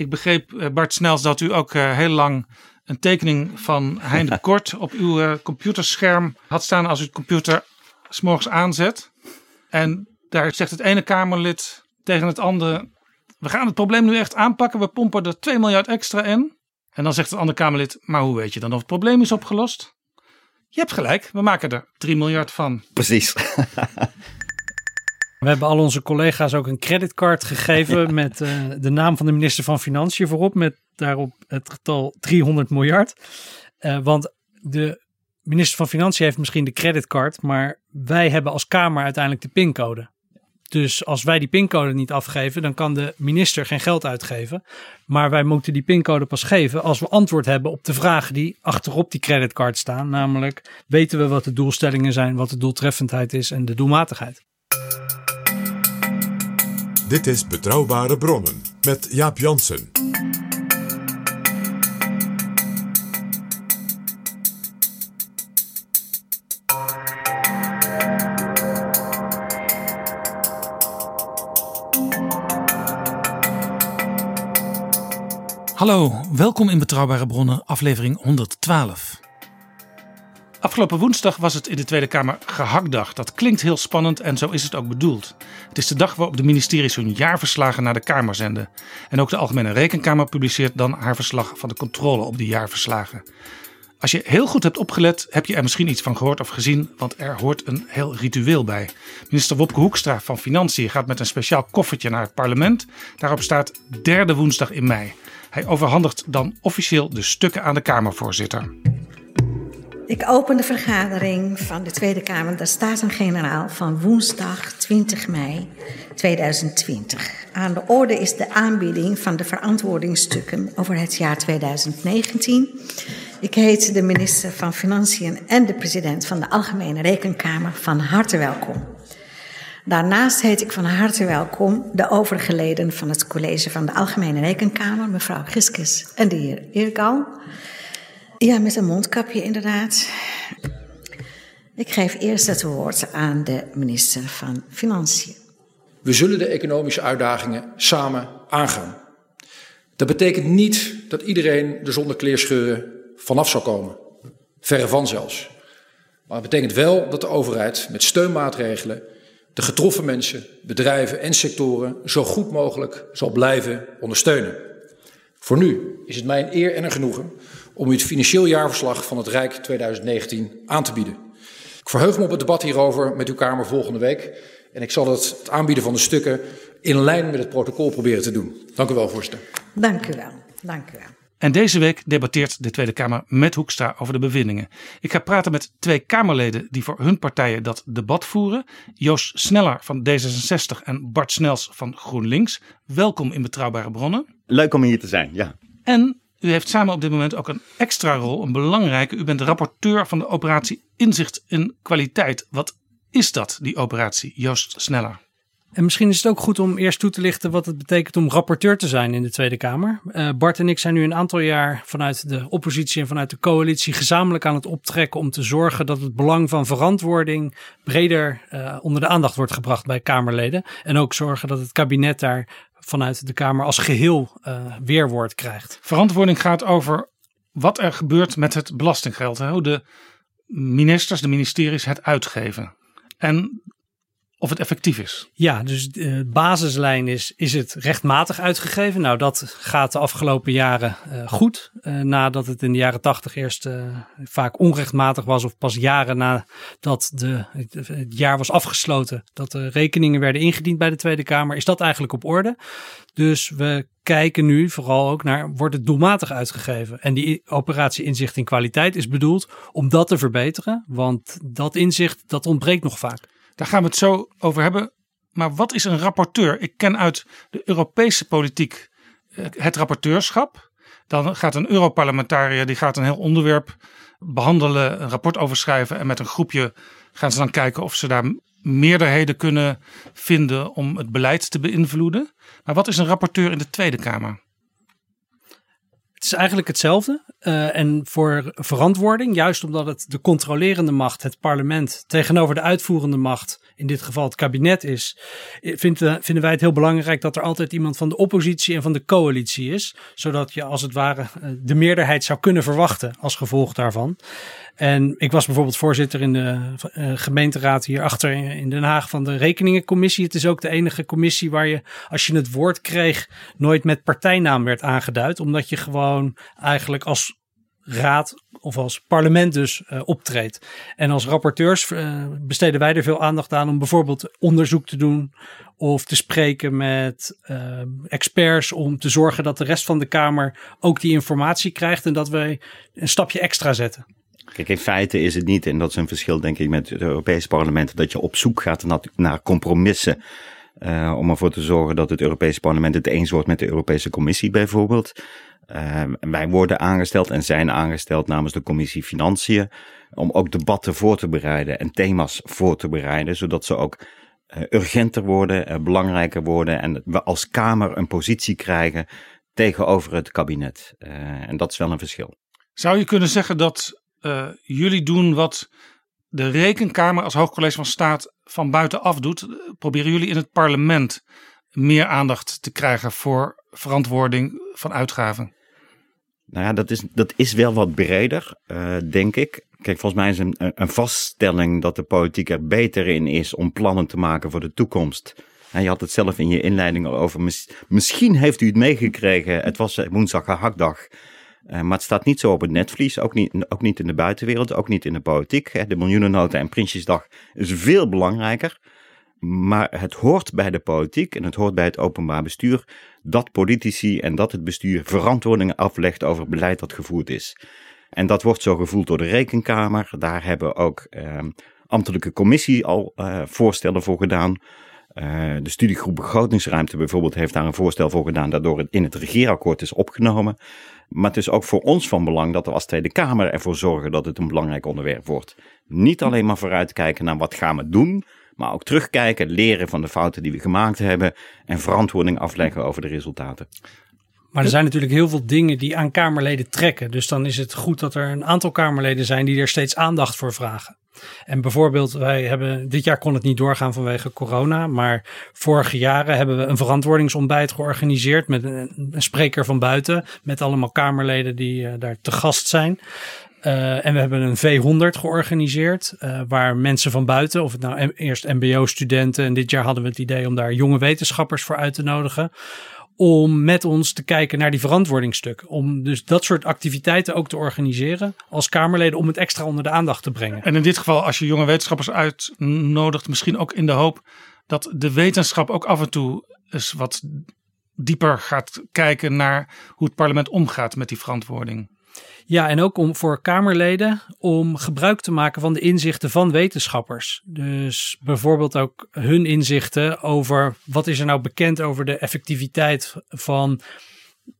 Ik begreep, eh, Bart Snels, dat u ook eh, heel lang een tekening van Hein de Kort op uw eh, computerscherm had staan als u het computer s'morgens aanzet. En daar zegt het ene Kamerlid tegen het andere: We gaan het probleem nu echt aanpakken, we pompen er 2 miljard extra in. En dan zegt het andere Kamerlid: Maar hoe weet je dan of het probleem is opgelost? Je hebt gelijk, we maken er 3 miljard van. Precies. We hebben al onze collega's ook een creditcard gegeven met eh, de naam van de minister van Financiën voorop. Met daarop het getal 300 miljard. Eh, want de minister van Financiën heeft misschien de creditcard, maar wij hebben als Kamer uiteindelijk de pincode. Dus als wij die pincode niet afgeven, dan kan de minister geen geld uitgeven. Maar wij moeten die pincode pas geven als we antwoord hebben op de vragen die achterop die creditcard staan. Namelijk, weten we wat de doelstellingen zijn, wat de doeltreffendheid is en de doelmatigheid. Dit is Betrouwbare Bronnen met Jaap Jansen. Hallo, welkom in Betrouwbare Bronnen, aflevering 112. Afgelopen woensdag was het in de Tweede Kamer gehaktdag. Dat klinkt heel spannend en zo is het ook bedoeld. Het is de dag waarop de ministeries hun jaarverslagen naar de Kamer zenden. En ook de Algemene Rekenkamer publiceert dan haar verslag van de controle op die jaarverslagen. Als je heel goed hebt opgelet, heb je er misschien iets van gehoord of gezien, want er hoort een heel ritueel bij. Minister Wopke Hoekstra van Financiën gaat met een speciaal koffertje naar het parlement. Daarop staat derde woensdag in mei. Hij overhandigt dan officieel de stukken aan de Kamervoorzitter. Ik open de vergadering van de Tweede Kamer de Staten-Generaal van woensdag 20 mei 2020. Aan de orde is de aanbieding van de verantwoordingsstukken over het jaar 2019. Ik heet de minister van Financiën en de president van de Algemene Rekenkamer van harte welkom. Daarnaast heet ik van harte welkom de overige leden van het college van de Algemene Rekenkamer, mevrouw Giskes en de heer Eergal. Ja, met een mondkapje inderdaad. Ik geef eerst het woord aan de minister van Financiën. We zullen de economische uitdagingen samen aangaan. Dat betekent niet dat iedereen er zonder kleerscheuren vanaf zal komen. Verre van zelfs. Maar het betekent wel dat de overheid met steunmaatregelen de getroffen mensen, bedrijven en sectoren zo goed mogelijk zal blijven ondersteunen. Voor nu is het mij een eer en een genoegen om u het financieel jaarverslag van het Rijk 2019 aan te bieden. Ik verheug me op het debat hierover met uw Kamer volgende week. En ik zal het, het aanbieden van de stukken in lijn met het protocol proberen te doen. Dank u wel, voorzitter. Dank u wel. Dank u wel. En deze week debatteert de Tweede Kamer met Hoekstra over de bevindingen. Ik ga praten met twee Kamerleden die voor hun partijen dat debat voeren. Joost Sneller van D66 en Bart Snels van GroenLinks. Welkom in Betrouwbare Bronnen. Leuk om hier te zijn, ja. En u heeft samen op dit moment ook een extra rol, een belangrijke. U bent rapporteur van de operatie Inzicht in Kwaliteit. Wat is dat, die operatie, Joost Sneller? En misschien is het ook goed om eerst toe te lichten wat het betekent om rapporteur te zijn in de Tweede Kamer. Uh, Bart en ik zijn nu een aantal jaar vanuit de oppositie en vanuit de coalitie gezamenlijk aan het optrekken om te zorgen dat het belang van verantwoording breder uh, onder de aandacht wordt gebracht bij Kamerleden. En ook zorgen dat het kabinet daar vanuit de Kamer als geheel uh, weerwoord krijgt. Verantwoording gaat over wat er gebeurt met het belastinggeld. Hoe de ministers, de ministeries het uitgeven. En of het effectief is. Ja, dus de basislijn is, is het rechtmatig uitgegeven? Nou, dat gaat de afgelopen jaren uh, goed. Uh, nadat het in de jaren tachtig eerst vaak onrechtmatig was, of pas jaren nadat de, het, het, jaar was afgesloten, dat de rekeningen werden ingediend bij de Tweede Kamer, is dat eigenlijk op orde. Dus we kijken nu vooral ook naar, wordt het doelmatig uitgegeven? En die operatie inzicht in kwaliteit is bedoeld om dat te verbeteren, want dat inzicht, dat ontbreekt nog vaak. Daar gaan we het zo over hebben. Maar wat is een rapporteur? Ik ken uit de Europese politiek eh, het rapporteurschap. Dan gaat een Europarlementariër die gaat een heel onderwerp behandelen, een rapport over schrijven. En met een groepje gaan ze dan kijken of ze daar meerderheden kunnen vinden om het beleid te beïnvloeden. Maar wat is een rapporteur in de Tweede Kamer? Het is eigenlijk hetzelfde. Uh, en voor verantwoording, juist omdat het de controlerende macht, het parlement, tegenover de uitvoerende macht, in dit geval het kabinet is, vinden, vinden wij het heel belangrijk dat er altijd iemand van de oppositie en van de coalitie is. Zodat je als het ware eh, de meerderheid zou kunnen verwachten als gevolg daarvan. En ik was bijvoorbeeld voorzitter in de gemeenteraad hierachter in Den Haag van de rekeningencommissie. Het is ook de enige commissie waar je, als je het woord kreeg, nooit met partijnaam werd aangeduid. Omdat je gewoon eigenlijk als raad of als parlement dus uh, optreedt. En als rapporteurs uh, besteden wij er veel aandacht aan om bijvoorbeeld onderzoek te doen of te spreken met uh, experts om te zorgen dat de rest van de Kamer ook die informatie krijgt en dat wij een stapje extra zetten. Kijk, in feite is het niet, en dat is een verschil denk ik met het Europese parlement, dat je op zoek gaat naar, naar compromissen. Om ervoor te zorgen dat het Europese parlement het eens wordt met de Europese Commissie bijvoorbeeld. Uh, wij worden aangesteld en zijn aangesteld namens de Commissie Financiën om ook debatten voor te bereiden en thema's voor te bereiden, zodat ze ook uh, urgenter worden, uh, belangrijker worden en we als Kamer een positie krijgen tegenover het kabinet. en dat is wel een verschil. Zou je kunnen zeggen dat jullie doen wat de Rekenkamer als Hoogcollege van Staat van buitenaf doet. Proberen jullie in het parlement meer aandacht te krijgen voor verantwoording van uitgaven? Nou ja, dat is, dat is wel wat breder, uh, denk ik. Kijk, volgens mij is een, een vaststelling dat de politiek er beter in is om plannen te maken voor de toekomst. En je had het zelf in je inleiding al over. Misschien heeft u het meegekregen. Het was woensdag gehaktdag. Uh, maar het staat niet zo op het netvlies, ook niet, ook niet in de buitenwereld, ook niet in de politiek. De miljoenennota en Prinsjesdag is veel belangrijker. Maar het hoort bij de politiek en het hoort bij het openbaar bestuur dat politici en dat het bestuur verantwoordingen aflegt over beleid dat gevoerd is. En dat wordt zo gevoeld door de Rekenkamer. Daar hebben ook uh, ambtelijke commissie al uh, voorstellen voor gedaan. Uh, de studiegroep begrotingsruimte bijvoorbeeld heeft daar een voorstel voor gedaan, daardoor het in het regeerakkoord is opgenomen. Maar het is ook voor ons van belang dat we als Tweede Kamer ervoor zorgen dat het een belangrijk onderwerp wordt. Niet alleen maar vooruitkijken naar wat gaan we doen, maar ook terugkijken, leren van de fouten die we gemaakt hebben en verantwoording afleggen over de resultaten. Maar er zijn natuurlijk heel veel dingen die aan Kamerleden trekken. Dus dan is het goed dat er een aantal Kamerleden zijn die er steeds aandacht voor vragen. En bijvoorbeeld, wij hebben, dit jaar kon het niet doorgaan vanwege corona, maar vorige jaren hebben we een verantwoordingsontbijt georganiseerd met een, spreker van buiten, met allemaal Kamerleden die uh, daar te gast zijn. Uh, en we hebben een V100 georganiseerd, uh, waar mensen van buiten, of het nou eerst MBO-studenten, en dit jaar hadden we het idee om daar jonge wetenschappers voor uit te nodigen, om met ons te kijken naar die verantwoordingsstukken. Om dus dat soort activiteiten ook te organiseren als Kamerleden om het extra onder de aandacht te brengen. En in dit geval, als je jonge wetenschappers uitnodigt, misschien ook in de hoop dat de wetenschap ook af en toe eens wat dieper gaat kijken naar hoe het parlement omgaat met die verantwoording. Ja, en ook om voor Kamerleden om gebruik te maken van de inzichten van wetenschappers. Dus bijvoorbeeld ook hun inzichten over wat is er nou bekend over de effectiviteit van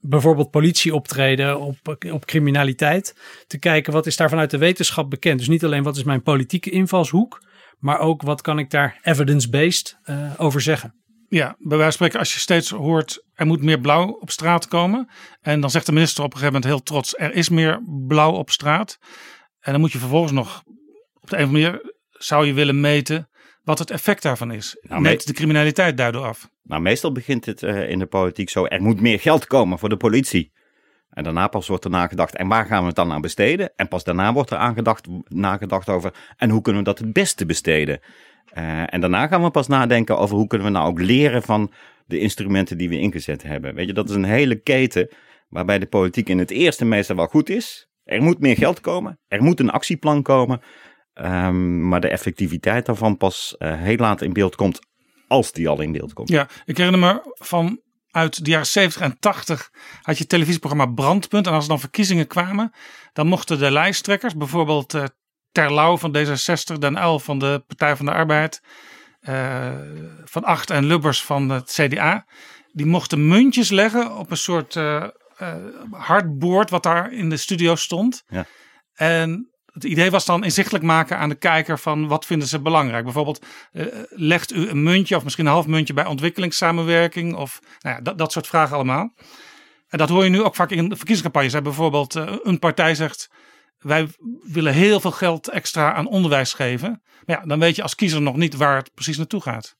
bijvoorbeeld politieoptreden op, op criminaliteit. Te kijken wat is daar vanuit de wetenschap bekend. Dus niet alleen wat is mijn politieke invalshoek, maar ook wat kan ik daar evidence-based uh, over zeggen. Ja, bij wijze van spreken, als je steeds hoort er moet meer blauw op straat komen. En dan zegt de minister op een gegeven moment heel trots: er is meer blauw op straat. En dan moet je vervolgens nog op de een of andere manier zou je willen meten wat het effect daarvan is. Nou, Meet de criminaliteit daardoor af. Nou, meestal begint het uh, in de politiek zo: er moet meer geld komen voor de politie. En daarna pas wordt er nagedacht, en waar gaan we het dan aan besteden? En pas daarna wordt er aangedacht, nagedacht over, en hoe kunnen we dat het beste besteden? Uh, en daarna gaan we pas nadenken over hoe kunnen we nou ook leren van de instrumenten die we ingezet hebben. Weet je, dat is een hele keten waarbij de politiek in het eerste meestal wel goed is. Er moet meer geld komen, er moet een actieplan komen. Um, maar de effectiviteit daarvan pas uh, heel laat in beeld komt, als die al in beeld komt. Ja, ik herinner me van uit de jaren 70 en 80 had je televisieprogramma Brandpunt. En als er dan verkiezingen kwamen, dan mochten de lijsttrekkers, bijvoorbeeld uh, Terlouw van D66, Den L van de Partij van de Arbeid, uh, Van Acht en Lubbers van het CDA, die mochten muntjes leggen op een soort uh, hardboard wat daar in de studio stond. Ja. En het idee was dan inzichtelijk maken aan de kijker van wat vinden ze belangrijk. Bijvoorbeeld, uh, legt u een muntje of misschien een half muntje bij ontwikkelingssamenwerking of nou ja, dat, dat soort vragen allemaal. En dat hoor je nu ook vaak in de verkiezingscampagnes. Hè. Bijvoorbeeld, uh, een partij zegt, wij willen heel veel geld extra aan onderwijs geven. Maar ja, dan weet je als kiezer nog niet waar het precies naartoe gaat.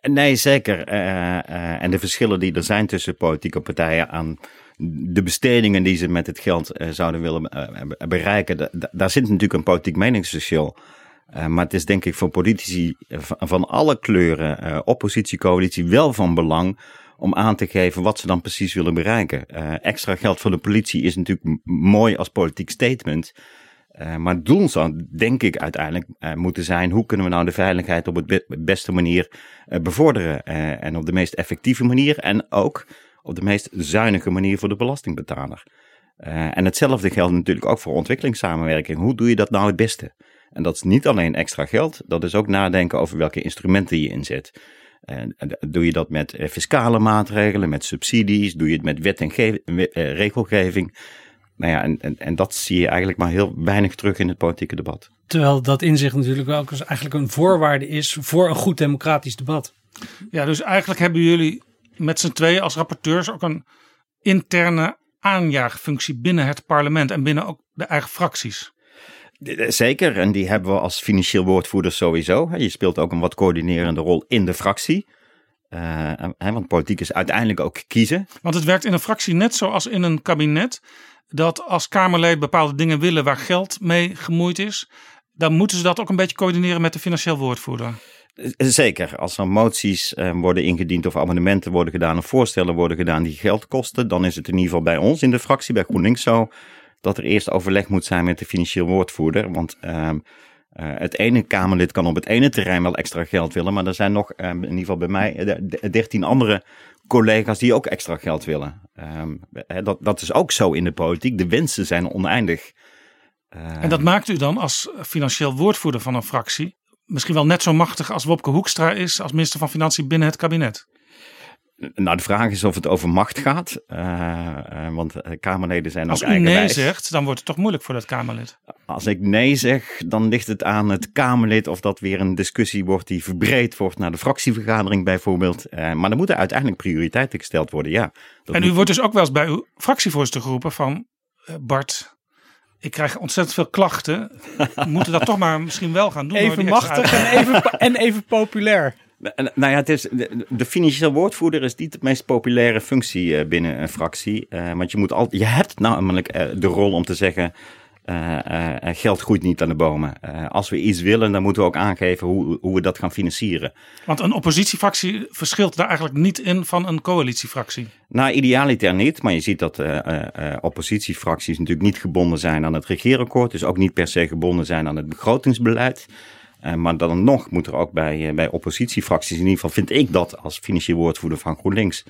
Nee, zeker. Uh, en de verschillen die er zijn tussen politieke partijen aan de bestedingen die ze met het geld uh, zouden willen bereiken, daar zit natuurlijk een politiek meningsverschil. Maar het is denk ik voor politici van, van alle kleuren, oppositie, coalitie, wel van belang om aan te geven wat ze dan precies willen bereiken. extra geld voor de politie is natuurlijk mooi als politiek statement. Uh, maar het doel zou, denk ik, uiteindelijk uh, moeten zijn: hoe kunnen we nou de veiligheid op het be beste manier bevorderen? en op de meest effectieve manier. En ook op de meest zuinige manier voor de belastingbetaler. En hetzelfde geldt natuurlijk ook voor ontwikkelingssamenwerking. Hoe doe je dat nou het beste? En dat is niet alleen extra geld, dat is ook nadenken over welke instrumenten je inzet. En doe je dat met fiscale maatregelen, met subsidies, doe je het met wet en uh, regelgeving. Nou ja, en, en, en dat zie je eigenlijk maar heel weinig terug in het politieke debat. Terwijl dat inzicht natuurlijk ook eigenlijk een voorwaarde is voor een goed democratisch debat. Ja, dus eigenlijk hebben jullie met z'n tweeën als rapporteurs ook een interne aanjaagfunctie binnen het parlement en binnen ook de eigen fracties. Zeker, en die hebben we als financieel woordvoerder sowieso. Je speelt ook een wat coördinerende rol in de fractie. Uh, want politiek is uiteindelijk ook kiezen. Want het werkt in een fractie net zoals in een kabinet. Dat als Kamerleden bepaalde dingen willen waar geld mee gemoeid is. Dan moeten ze dat ook een beetje coördineren met de financieel woordvoerder. Zeker, als er moties worden ingediend of amendementen worden gedaan of voorstellen worden gedaan die geld kosten, dan is het in ieder geval bij ons in de fractie, bij GroenLinks zo, dat er eerst overleg moet zijn met de financieel woordvoerder. Want uh, uh, het ene Kamerlid kan op het ene terrein wel extra geld willen, maar er zijn nog, in ieder geval bij mij, dertien andere collega's die ook extra geld willen. Ehm, dat, dat is ook zo in de politiek. De wensen zijn oneindig. En dat maakt u dan als financieel woordvoerder van een fractie misschien wel net zo machtig als Wopke Hoekstra is als minister van Financiën binnen het kabinet? Nou, de vraag is of het over macht gaat. Uh, uh, want Kamerleden zijn als ook eigenwijs. Als u nee zegt, dan wordt het toch moeilijk voor dat Kamerlid? Als ik nee zeg, dan ligt het aan het Kamerlid of dat weer een discussie wordt die verbreed wordt naar de fractievergadering bijvoorbeeld. Uh, maar er moeten uiteindelijk prioriteiten gesteld worden, ja. en u moet... wordt dus ook wel eens bij uw fractievoorzitter geroepen van Bart, ik krijg ontzettend veel klachten. We moeten dat toch maar misschien wel gaan doen. Even machtig en even, en even populair. Nou ja, het is, de, financieel woordvoerder is niet de meest populaire functie binnen een fractie. Uh, want je, moet al, je hebt namelijk uh, de rol om te zeggen: uh, geld groeit niet aan de bomen. als we iets willen, dan moeten we ook aangeven hoe, hoe we dat gaan financieren. Want een oppositiefractie verschilt daar eigenlijk niet in van een coalitiefractie. Nou, idealiter niet. Maar je ziet dat oppositiefracties natuurlijk niet gebonden zijn aan het regeerakkoord. Dus ook niet per se gebonden zijn aan het begrotingsbeleid. Uh, maar dan nog moet er ook bij, uh, bij oppositiefracties, in ieder geval vind ik dat als financieel woordvoerder van GroenLinks,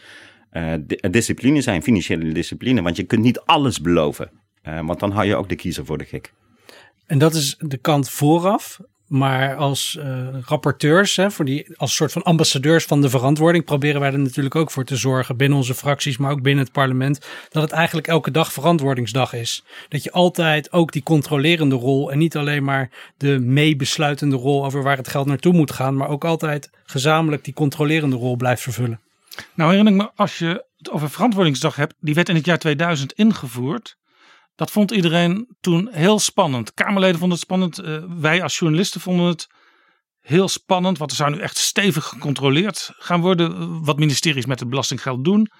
uh, discipline zijn, financiële discipline. Want je kunt niet alles beloven. Want dan hou je ook de kiezer voor de gek. En dat is de kant vooraf. Maar als uh, rapporteurs, hè, voor die, als soort van ambassadeurs van de verantwoording, proberen wij er natuurlijk ook voor te zorgen binnen onze fracties, maar ook binnen het parlement, dat het eigenlijk elke dag verantwoordingsdag is. Dat je altijd ook die controlerende rol en niet alleen maar de meebesluitende rol over waar het geld naartoe moet gaan, maar ook altijd gezamenlijk die controlerende rol blijft vervullen. Nou herinner ik me, als je het over verantwoordingsdag hebt, die werd in het jaar 2000 ingevoerd. Dat vond iedereen toen heel spannend. Kamerleden vonden het spannend. Uh, wij als journalisten vonden het heel spannend. Want er zou nu echt stevig gecontroleerd gaan worden. Wat ministeries met het belastinggeld doen.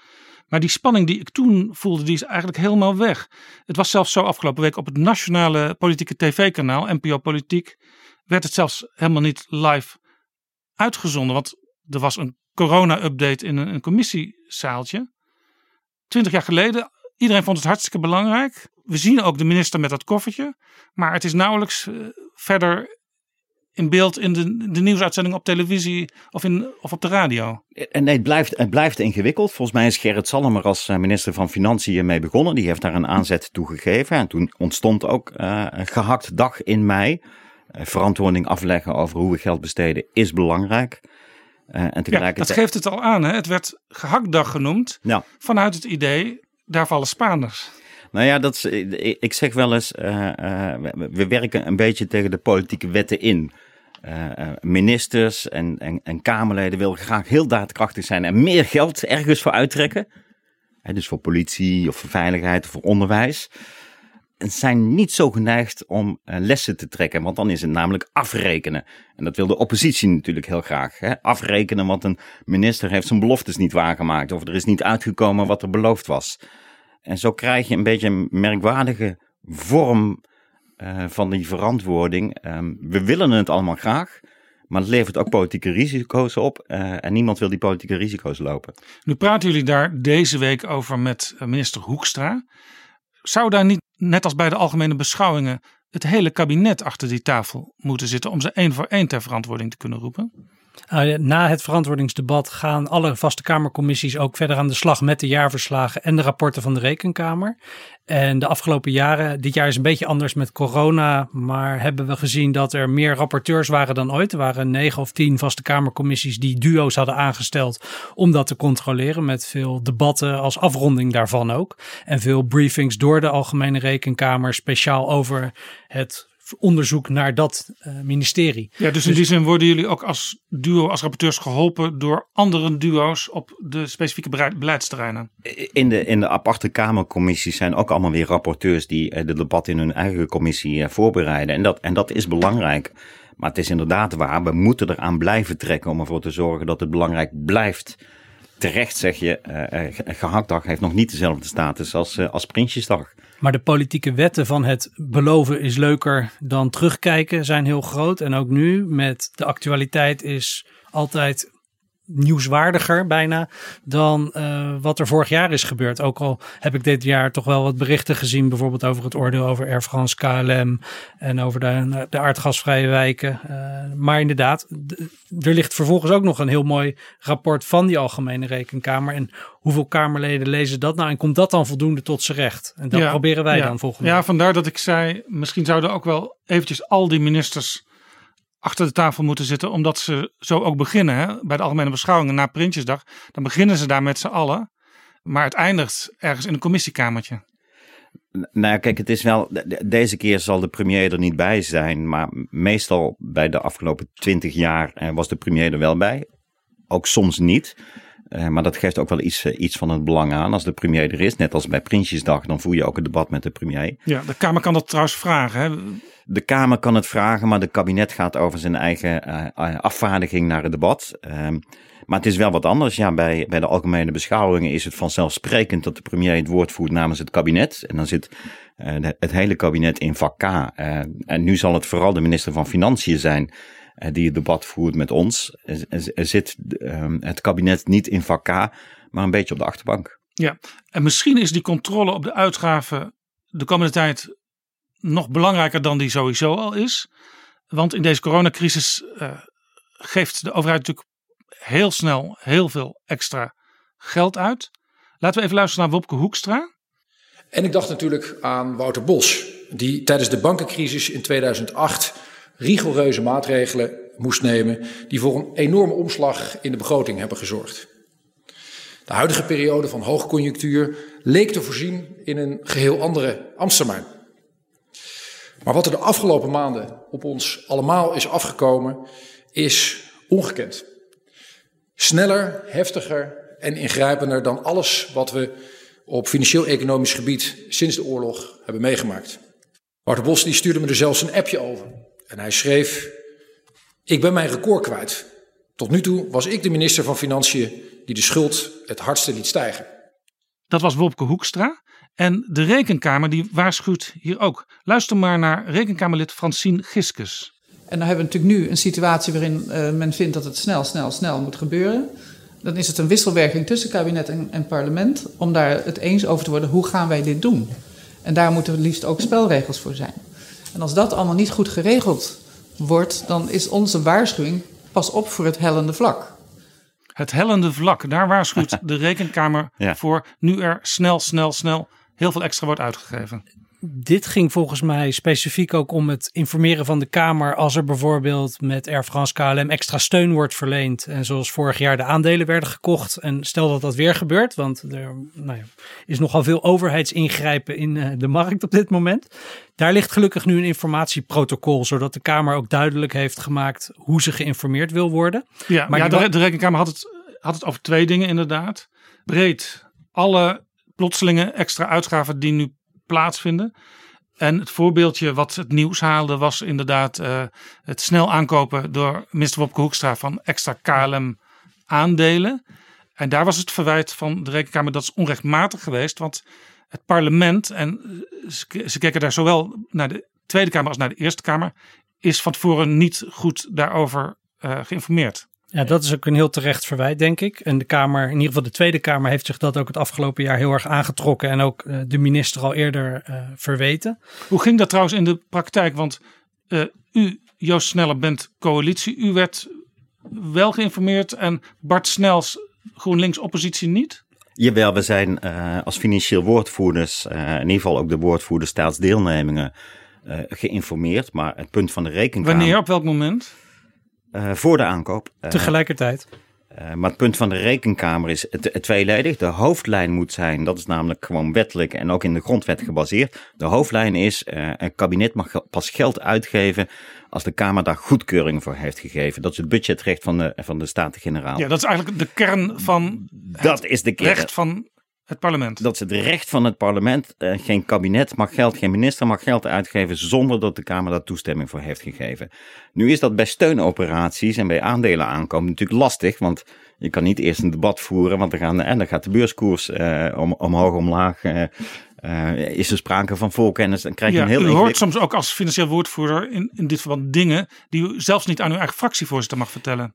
Maar die spanning die ik toen voelde, die is eigenlijk helemaal weg. Het was zelfs zo afgelopen week op het nationale politieke tv-kanaal, NPO Politiek, werd het zelfs helemaal niet live uitgezonden. Want er was een corona-update in een commissiezaaltje. Twintig jaar geleden. Iedereen vond het hartstikke belangrijk. We zien ook de minister met dat koffertje. Maar het is nauwelijks uh, verder in beeld in de, de nieuwsuitzending op televisie of, in, of op de radio. En nee, het blijft, het blijft ingewikkeld. Volgens mij is Gerrit Salmer als eh, minister van Financiën mee begonnen. Die heeft daar een aanzet toe gegeven. En toen ontstond ook uh, een gehakt dag in mei. Uh, verantwoording afleggen over hoe we geld besteden is belangrijk. Uh, en tegelijkertijd... Ja, dat geeft het al aan. Hè? Het werd gehaktdag genoemd ja. vanuit het idee, daar vallen Spaanders. Nou ja, dat is, ik zeg wel eens, uh, we werken een beetje tegen de politieke wetten in. Ministers en, en, en, Kamerleden willen graag heel daadkrachtig zijn en meer geld ergens voor uittrekken. Dus voor politie of voor veiligheid of voor onderwijs. Zijn niet zo geneigd om uh, lessen te trekken, want dan is het namelijk afrekenen. En dat wil de oppositie natuurlijk heel graag. Hè? Afrekenen, want een minister heeft zijn beloftes niet waargemaakt of er is niet uitgekomen wat er beloofd was. En zo krijg je een beetje een merkwaardige vorm uh, van die verantwoording. Um, we willen het allemaal graag, maar het levert ook politieke risico's op. Uh, en niemand wil die politieke risico's lopen. Nu praten jullie daar deze week over met eh, minister Hoekstra. Zou daar niet, net als bij de algemene beschouwingen, het hele kabinet achter die tafel moeten zitten om ze één voor één ter verantwoording te kunnen roepen? Uh, na het verantwoordingsdebat gaan alle vaste Kamercommissies ook verder aan de slag met de jaarverslagen en de rapporten van de Rekenkamer. En de afgelopen jaren, dit jaar is een beetje anders met corona, maar hebben we gezien dat er meer rapporteurs waren dan ooit. Er waren negen of tien vaste Kamercommissies die duo's hadden aangesteld om dat te controleren. Met veel debatten als afronding daarvan ook. En veel briefings door de Algemene Rekenkamer speciaal over het onderzoek naar dat uh, ministerie. Ja, dus in die zin worden jullie ook als duo, als rapporteurs geholpen door andere duo's op de specifieke beleidsterreinen? In de, in de aparte Kamercommissies zijn ook allemaal weer rapporteurs die uh, de debat in hun eigen commissie uh, voorbereiden. En dat, en dat is belangrijk. Maar het is inderdaad waar, we moeten eraan blijven trekken om ervoor te zorgen dat het belangrijk blijft. Terecht zeg je, uh, gehaktdag heeft nog niet dezelfde status als, als Prinsjesdag. Maar de politieke wetten van het beloven is leuker dan terugkijken zijn heel groot. En ook nu met de actualiteit is altijd nieuwswaardiger bijna dan uh, wat er vorig jaar is gebeurd. Ook al heb ik dit jaar toch wel wat berichten gezien, bijvoorbeeld over het oordeel over Air France KLM en over de, de aardgasvrije wijken. Uh, maar inderdaad, er ligt vervolgens ook nog een heel mooi rapport van die Algemene Rekenkamer. En hoeveel Kamerleden lezen dat nou en komt dat dan voldoende tot zijn recht? En dat ja, proberen wij ja. dan volgende Ja, vandaar dat ik zei, misschien zouden ook wel eventjes al die ministers achter de tafel moeten zitten, omdat ze zo ook beginnen hè, bij de algemene beschouwingen na Prinsjesdag. Dan beginnen ze daar met z'n allen, maar het eindigt ergens in een commissiekamertje. Nou, kijk, het is wel. Deze keer zal de premier er niet bij zijn. Maar meestal bij de afgelopen twintig jaar eh, was de premier er wel bij. Ook soms niet. Uh, maar dat geeft ook wel iets, uh, iets van het belang aan. Als de premier er is, net als bij Prinsjesdag, dan voer je ook een debat met de premier. Ja, de Kamer kan dat trouwens vragen. Hè? De Kamer kan het vragen, maar de kabinet gaat over zijn eigen uh, afvaardiging naar het debat. Ehm, maar het is wel wat anders. Ja, bij, bij de algemene beschouwingen is het vanzelfsprekend dat de premier het woord voert namens het kabinet. En dan zit het hele kabinet in vak en nu zal het vooral de minister van Financiën zijn die het debat voert met ons. Er zit um, het kabinet niet in vak maar een beetje op de achterbank. Ja, en misschien is die controle op de uitgaven de komende tijd nog belangrijker dan die sowieso al is. Want in deze coronacrisis uh, geeft de overheid natuurlijk heel snel heel veel extra geld uit. Laten we even luisteren naar Wopke Hoekstra. En ik dacht natuurlijk aan Wouter Bos, die tijdens de bankencrisis in 2008 rigoureuze maatregelen moest nemen die voor een enorme omslag in de begroting hebben gezorgd. De huidige periode van hoogconjunctuur leek te voorzien in een geheel andere ambtstermijn. Maar wat er de afgelopen maanden op ons allemaal is afgekomen, is ongekend. Sneller, heftiger en ingrijpender dan alles wat we op financieel-economisch gebied sinds de oorlog hebben meegemaakt. Wouter Bos die stuurde me er zelfs een appje over. En hij schreef: Ik ben mijn record kwijt. Tot nu toe was ik de minister van Financiën die de schuld het hardste liet stijgen. Dat was Wopke Hoekstra. En de Rekenkamer die waarschuwt hier ook. Luister maar naar Rekenkamerlid Francine Giskes. En dan hebben we natuurlijk nu een situatie waarin uh, men vindt dat het snel, snel, snel moet gebeuren. Dan is het een wisselwerking tussen kabinet en, en, parlement om daar het eens over te worden hoe gaan wij dit doen. En daar moeten we liefst ook spelregels voor zijn. En als dat allemaal niet goed geregeld wordt, dan is onze waarschuwing pas op voor het hellende vlak. Het hellende vlak, daar waarschuwt de rekenkamer voor nu er snel, snel, snel heel veel extra wordt uitgegeven. Dit ging volgens mij specifiek ook om het informeren van de Kamer als er bijvoorbeeld met Air France KLM extra steun wordt verleend. En zoals vorig jaar de aandelen werden gekocht. En stel dat dat weer gebeurt, want er nou ja, is nogal veel overheidsingrijpen in eh, de markt op dit moment. Daar ligt gelukkig nu een informatieprotocol, zodat de Kamer ook duidelijk heeft gemaakt hoe ze geïnformeerd wil worden. Ja, maar ja, de, de Rekenkamer had het, had het over twee dingen inderdaad. Breed alle plotselinge extra uitgaven die nu plaatsvinden. En het voorbeeldje wat het nieuws haalde was inderdaad uh, het snel aankopen door minister Wopke Hoekstra van extra KLM aandelen. En daar was het verwijt van de Rekenkamer dat is onrechtmatig geweest, want het parlement, en ze, ze keken daar zowel naar de Tweede Kamer als naar de Eerste Kamer, is van tevoren niet goed daarover uh, geïnformeerd. Ja, dat is ook een heel terecht verwijt, denk ik. En de Kamer, in ieder geval de Tweede Kamer, heeft zich dat ook het afgelopen jaar heel erg aangetrokken. En ook uh, de minister al eerder uh, verweten. Hoe ging dat trouwens in de praktijk? Want uh, u, Joost Sneller, bent coalitie. U werd wel geïnformeerd en Bart Snels, GroenLinks oppositie niet? Jawel, we zijn als financieel woordvoerders, in ieder geval ook de woordvoerder staatsdeelnemingen, geïnformeerd. Maar het punt van de rekenkamer... Wanneer, op welk moment? Uh, voor de aankoop. Uh, Tegelijkertijd. Uh, maar het punt van de rekenkamer is het, het, tweeledig. De hoofdlijn moet zijn, dat is namelijk gewoon wettelijk en ook in de grondwet gebaseerd. De hoofdlijn is, een kabinet mag pas geld uitgeven als de Kamer daar goedkeuring voor heeft gegeven. Dat is het budgetrecht van de, van de Staten-Generaal. Ja, dat is eigenlijk de kern van dat is de kern. recht van het parlement. Dat is het recht van het parlement. Uh, geen kabinet mag geld, geen minister mag geld uitgeven zonder dat de Kamer daar toestemming voor heeft gegeven. Nu is dat bij steunoperaties en bij aandelen aankomen natuurlijk lastig, want je kan niet eerst een debat voeren, want dan, gaan, en dan gaat de beurskoers uh, om, omhoog, omlaag. Uh, uh, is er sprake van voorkennis, dan krijg je ja, een heel... U hoort soms ook als financieel woordvoerder in, in dit verband dingen die u zelfs niet aan uw eigen fractievoorzitter mag vertellen.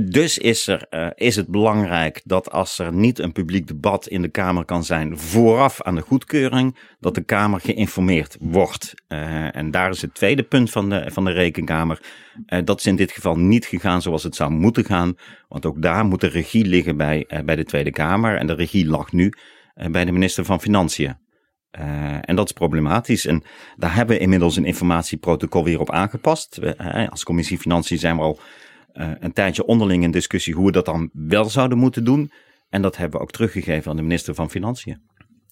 Dus is, er, uh, is het belangrijk dat als er niet een publiek debat in de Kamer kan zijn vooraf aan de goedkeuring, dat de Kamer geïnformeerd wordt. Uh, en daar is het tweede punt van de, van de Rekenkamer. dat is in dit geval niet gegaan zoals het zou moeten gaan, want ook daar moet de regie liggen bij, bij de Tweede Kamer en de regie lag nu bij de minister van Financiën. Uh, en dat is problematisch. En daar hebben we inmiddels een informatieprotocol weer op aangepast. We, uh, als commissie Financiën zijn we al uh, een tijdje onderling in discussie hoe we dat dan wel zouden moeten doen. En dat hebben we ook teruggegeven aan de minister van Financiën.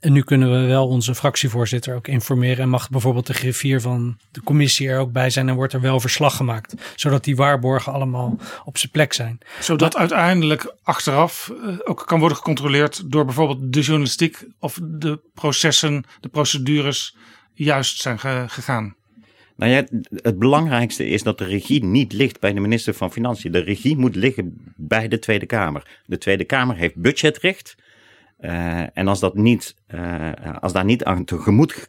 En nu kunnen we wel onze fractievoorzitter ook informeren. En mag bijvoorbeeld de griffier van de commissie er ook bij zijn en wordt er wel verslag gemaakt. Zodat die waarborgen allemaal op zijn plek zijn. Zodat maar, uiteindelijk achteraf ook kan worden gecontroleerd door bijvoorbeeld de journalistiek of de processen, de procedures juist zijn gegaan. Nou ja, het belangrijkste is dat de regie niet ligt bij de minister van Financiën. De regie moet liggen bij de Tweede Kamer. De Tweede Kamer heeft budgetrecht. Uh, en als dat niet, uh, als daar niet aan tegemoet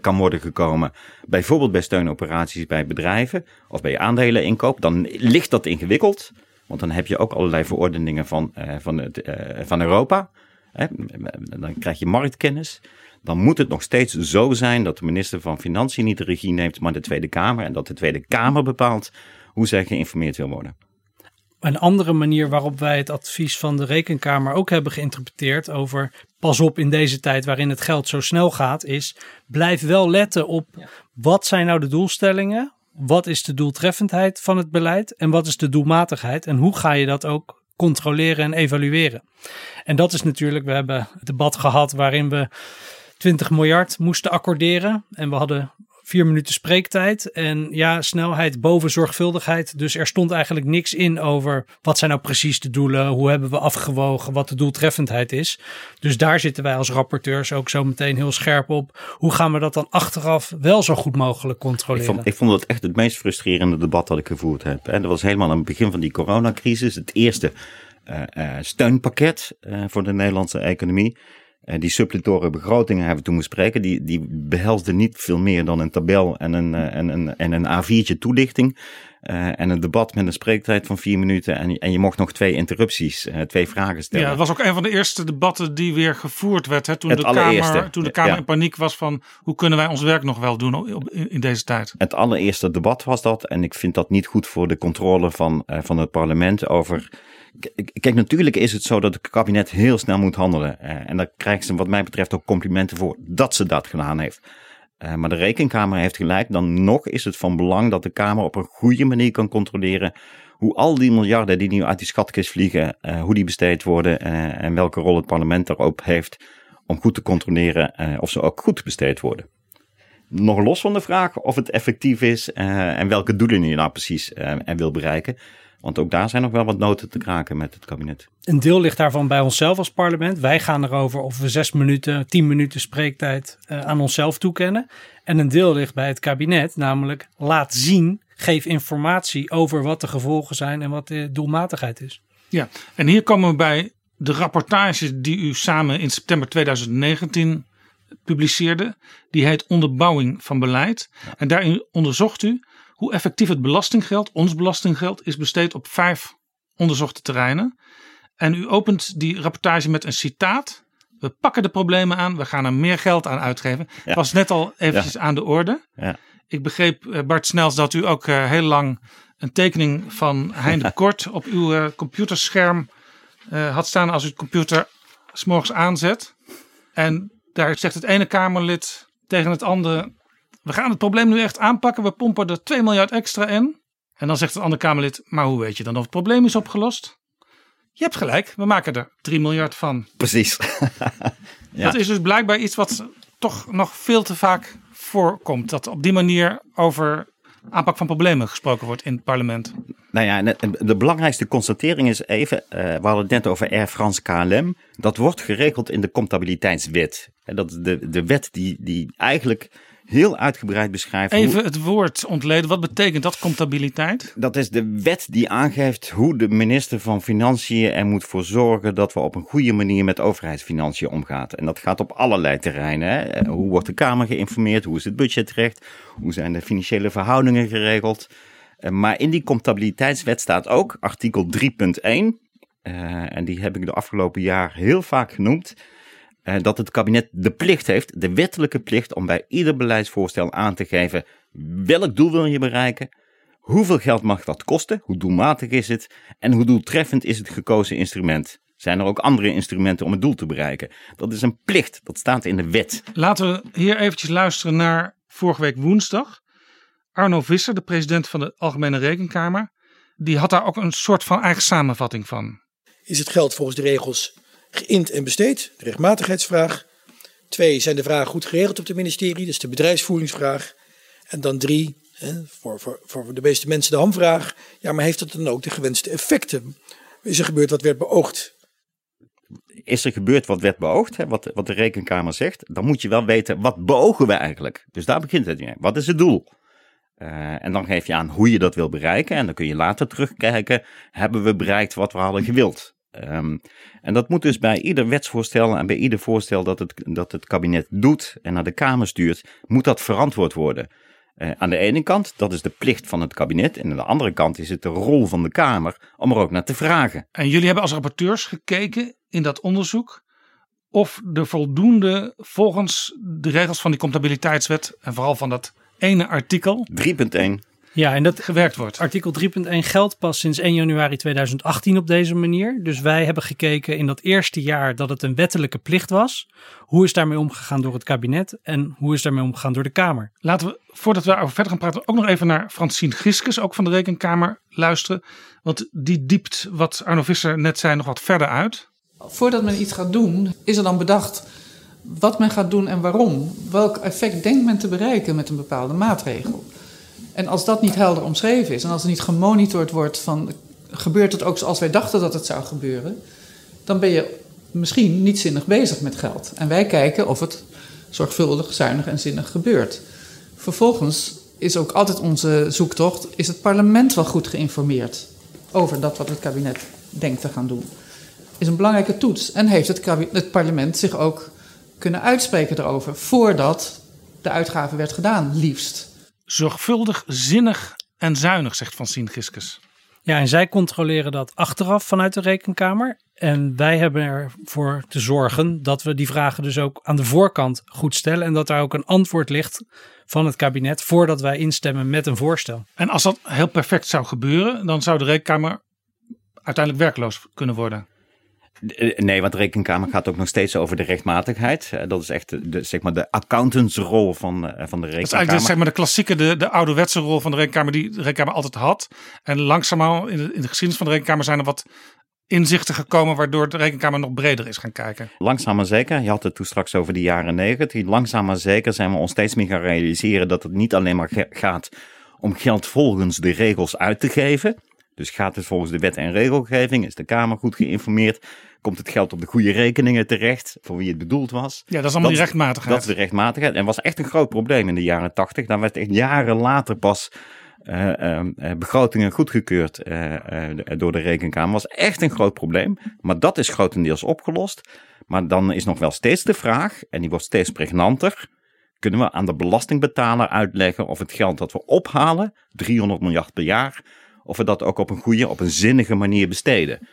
kan worden gekomen, bijvoorbeeld bij steunoperaties bij bedrijven of bij aandeleninkoop, dan ligt dat ingewikkeld. Want dan heb je ook allerlei verordeningen van, van, het, van Europa. Hè? Dan krijg je marktkennis. Dan moet het nog steeds zo zijn dat de minister van Financiën niet de regie neemt, maar de Tweede Kamer. En dat de Tweede Kamer bepaalt hoe zij geïnformeerd wil worden. Een andere manier waarop wij het advies van de Rekenkamer ook hebben geïnterpreteerd over pas op in deze tijd waarin het geld zo snel gaat, is blijf wel letten op wat zijn nou de doelstellingen, wat is de doeltreffendheid van het beleid en wat is de doelmatigheid en hoe ga je dat ook controleren en evalueren. En dat is natuurlijk, we hebben het debat gehad waarin we 20 miljard moesten accorderen en we hadden vier minuten spreektijd. En ja, snelheid boven zorgvuldigheid. Dus er stond eigenlijk niks in over wat zijn nou precies de doelen. Hoe hebben we afgewogen wat de doeltreffendheid is. Dus daar zitten wij als rapporteurs ook zo meteen heel scherp op. Hoe gaan we dat dan achteraf wel zo goed mogelijk controleren? Ik vond, ik vond dat echt het meest frustrerende debat dat ik gevoerd heb. En dat was helemaal aan het begin van die coronacrisis. Het eerste uh, uh, steunpakket uh, voor de Nederlandse economie. Uh, die suppletore begrotingen hebben we toen bespreken. Die, die behelsde niet veel meer dan een tabel en een, uh, en een, en een A4'tje toelichting. Uh, en een debat met een spreektijd van vier minuten. En, en je mocht nog twee interrupties, twee vragen stellen. Ja, het was ook een van de eerste debatten die weer gevoerd werd. Hè, toen, de kamer, toen de Kamer ja. in paniek was van hoe kunnen wij ons werk nog wel doen in, in deze tijd. Het allereerste debat was dat. En ik vind dat niet goed voor de controle van, van het parlement over Kijk, natuurlijk is het zo dat het kabinet heel snel moet handelen. Uh, en daar krijgt ze wat mij betreft ook complimenten voor dat ze dat gedaan heeft. Uh, maar de rekenkamer heeft gelijk. Dan nog is het van belang dat de Kamer op een goede manier kan controleren hoe al die miljarden die nu uit die schatkist vliegen, uh, hoe die besteed worden en welke rol het parlement daarop heeft om goed te controleren of ze ook goed besteed worden. Nog los van de vraag of het effectief is en welke doelen je nou precies en wil bereiken. Want ook daar zijn nog wel wat noten te kraken met het kabinet. Een deel ligt daarvan bij onszelf als parlement. Wij gaan erover of we zes minuten, tien minuten spreektijd uh, aan onszelf toekennen. En een deel ligt bij het kabinet, namelijk laat zien, geef informatie over wat de gevolgen zijn en wat de doelmatigheid is. Ja, en hier komen we bij de rapportage die u samen in september 2019 publiceerde. Die heet Onderbouwing van beleid. En daarin onderzocht u hoe effectief het belastinggeld, ons belastinggeld, is besteed op vijf onderzochte terreinen. En u opent die rapportage met een citaat. We pakken de problemen aan, we gaan er meer geld aan uitgeven. Ja. was net al eventjes aan de orde. Ja. Ik begreep, eh, Bart Snels, dat u ook uh, heel lang een tekening van Hein de Kort op uw uh, computerscherm had staan als u het computer s'morgens aanzet. En daar zegt het ene Kamerlid tegen het andere: we gaan het probleem nu echt aanpakken. We pompen er 2 miljard extra in. En dan zegt het andere Kamerlid, maar hoe weet je dan of het probleem is opgelost? Je hebt gelijk, we maken er 3 miljard van. Precies. ja. Dat is dus blijkbaar iets wat toch nog veel te vaak voorkomt. Dat op die manier over aanpak van problemen gesproken wordt in het parlement. Nou ja, de belangrijkste constatering is even, uh, we hadden het net over Air France KLM. Dat wordt geregeld in de comptabiliteitswet. En dat is de, de wet die, die eigenlijk heel uitgebreid beschrijft. Even het woord ontleden. Wat betekent dat, comptabiliteit? Dat is de wet die aangeeft hoe de minister van Financiën er moet voor zorgen dat we op een goede manier met overheidsfinanciën omgaan. En dat gaat op allerlei terreinen. Hè. Eh, hoe wordt de Kamer geïnformeerd? Hoe is het budget terecht? Hoe zijn de financiële verhoudingen geregeld? Eh, maar in die comptabiliteitswet staat ook artikel 3.1. Uh, eh, en die heb ik de afgelopen jaar heel vaak genoemd dat het kabinet de plicht heeft, de wettelijke plicht, om bij ieder beleidsvoorstel aan te geven welk doel wil je bereiken, hoeveel geld mag dat kosten, hoe doelmatig is het en hoe doeltreffend is het gekozen instrument. Zijn er ook andere instrumenten om het doel te bereiken? Dat is een plicht, dat staat in de wet. Laten we hier eventjes luisteren naar vorige week woensdag. Arno Visser, de president van de Algemene Rekenkamer, die had daar ook een soort van eigen samenvatting van. Is het geld volgens de regels geïnd en besteed, de rechtmatigheidsvraag. Twee, zijn de vragen goed geregeld op het ministerie, dat is de bedrijfsvoeringsvraag. En dan drie, hè, voor, voor, voor de meeste mensen de hamvraag, ja, maar heeft het dan ook de gewenste effecten? Is er gebeurd wat werd beoogd? Is er gebeurd wat werd beoogd, hè, wat, wat de rekenkamer zegt, dan moet je wel weten, wat beogen we eigenlijk? Dus daar begint het mee. Wat is het doel? Uh, en dan geef je aan hoe je dat wil bereiken. En dan kun je later terugkijken, hebben we bereikt wat we hadden gewild? Um, en dat moet dus bij ieder wetsvoorstel en bij ieder voorstel dat het, dat het kabinet doet en naar de Kamer stuurt, moet dat verantwoord worden. Uh, aan de ene kant, dat is de plicht van het kabinet. En aan de andere kant is het de rol van de Kamer om er ook naar te vragen. En jullie hebben als rapporteurs gekeken in dat onderzoek of er voldoende volgens de regels van die comptabiliteitswet en vooral van dat ene artikel 3.1 ja, en dat gewerkt wordt. Artikel 3.1 geldt pas sinds 1 januari 2018 op deze manier. Dus wij hebben gekeken in dat eerste jaar dat het een wettelijke plicht was. Hoe is daarmee omgegaan door het kabinet en hoe is daarmee omgegaan door de Kamer? Laten we, voordat we over verder gaan praten, ook nog even naar Francine Giskes, ook van de Rekenkamer, luisteren. Want die diept wat Arno Visser net zei nog wat verder uit. Voordat men iets gaat doen, is er dan bedacht wat men gaat doen en waarom. Welk effect denkt men te bereiken met een bepaalde maatregel? En als dat niet helder omschreven is en als er niet gemonitord wordt van gebeurt het ook zoals wij dachten dat het zou gebeuren, dan ben je misschien niet zinnig bezig met geld. En wij kijken of het zorgvuldig, zuinig en zinnig gebeurt. Vervolgens is ook altijd onze zoektocht: is het parlement wel goed geïnformeerd over dat wat het kabinet denkt te gaan doen? Is een belangrijke toets. En heeft het, het parlement zich ook kunnen uitspreken erover voordat de uitgave werd gedaan, liefst. Zorgvuldig, zinnig en zuinig, zegt Francine Giskus. Ja, en zij controleren dat achteraf vanuit de rekenkamer. En wij hebben ervoor te zorgen dat we die vragen dus ook aan de voorkant goed stellen. En dat daar ook een antwoord ligt van het kabinet voordat wij instemmen met een voorstel. En als dat heel perfect zou gebeuren, dan zou de rekenkamer uiteindelijk werkloos kunnen worden. Nee, want de rekenkamer gaat ook nog steeds over de rechtmatigheid. Eh, Dat is echt de, zeg maar de accountantsrol van, eh, van de Dat is rekenkamer. eigenlijk de, zeg maar de klassieke, de, de ouderwetse rol van de rekenkamer die de rekenkamer altijd had. En langzaamaan in de, in de geschiedenis van de rekenkamer zijn er wat inzichten gekomen waardoor de rekenkamer nog breder is gaan kijken. Langzaam maar zeker, je had het toen straks over de jaren negentig. Langzaam maar zeker zijn we ons steeds meer gaan realiseren dat het niet alleen maar gaat om geld volgens de regels uit te geven. Dus gaat het volgens de wet en regelgeving? Is de Kamer goed geïnformeerd? Komt het geld op de goede rekeningen terecht voor wie het bedoeld was? Ja, dat is allemaal die rechtmatigheid. Dat is de rechtmatigheid. En was echt een groot probleem in de jaren tachtig. Daar werd echt jaren later pas eh, eh, eh, begrotingen goedgekeurd eh, door de rekenkamer. Was echt een groot probleem. Maar dat is grotendeels opgelost. Maar dan is nog wel steeds de vraag, en die wordt steeds pregnanter. Kunnen we aan de belastingbetaler uitleggen of het geld dat we ophalen, 300 miljard per jaar, of we dat ook op een goede, op een zinnige manier besteden?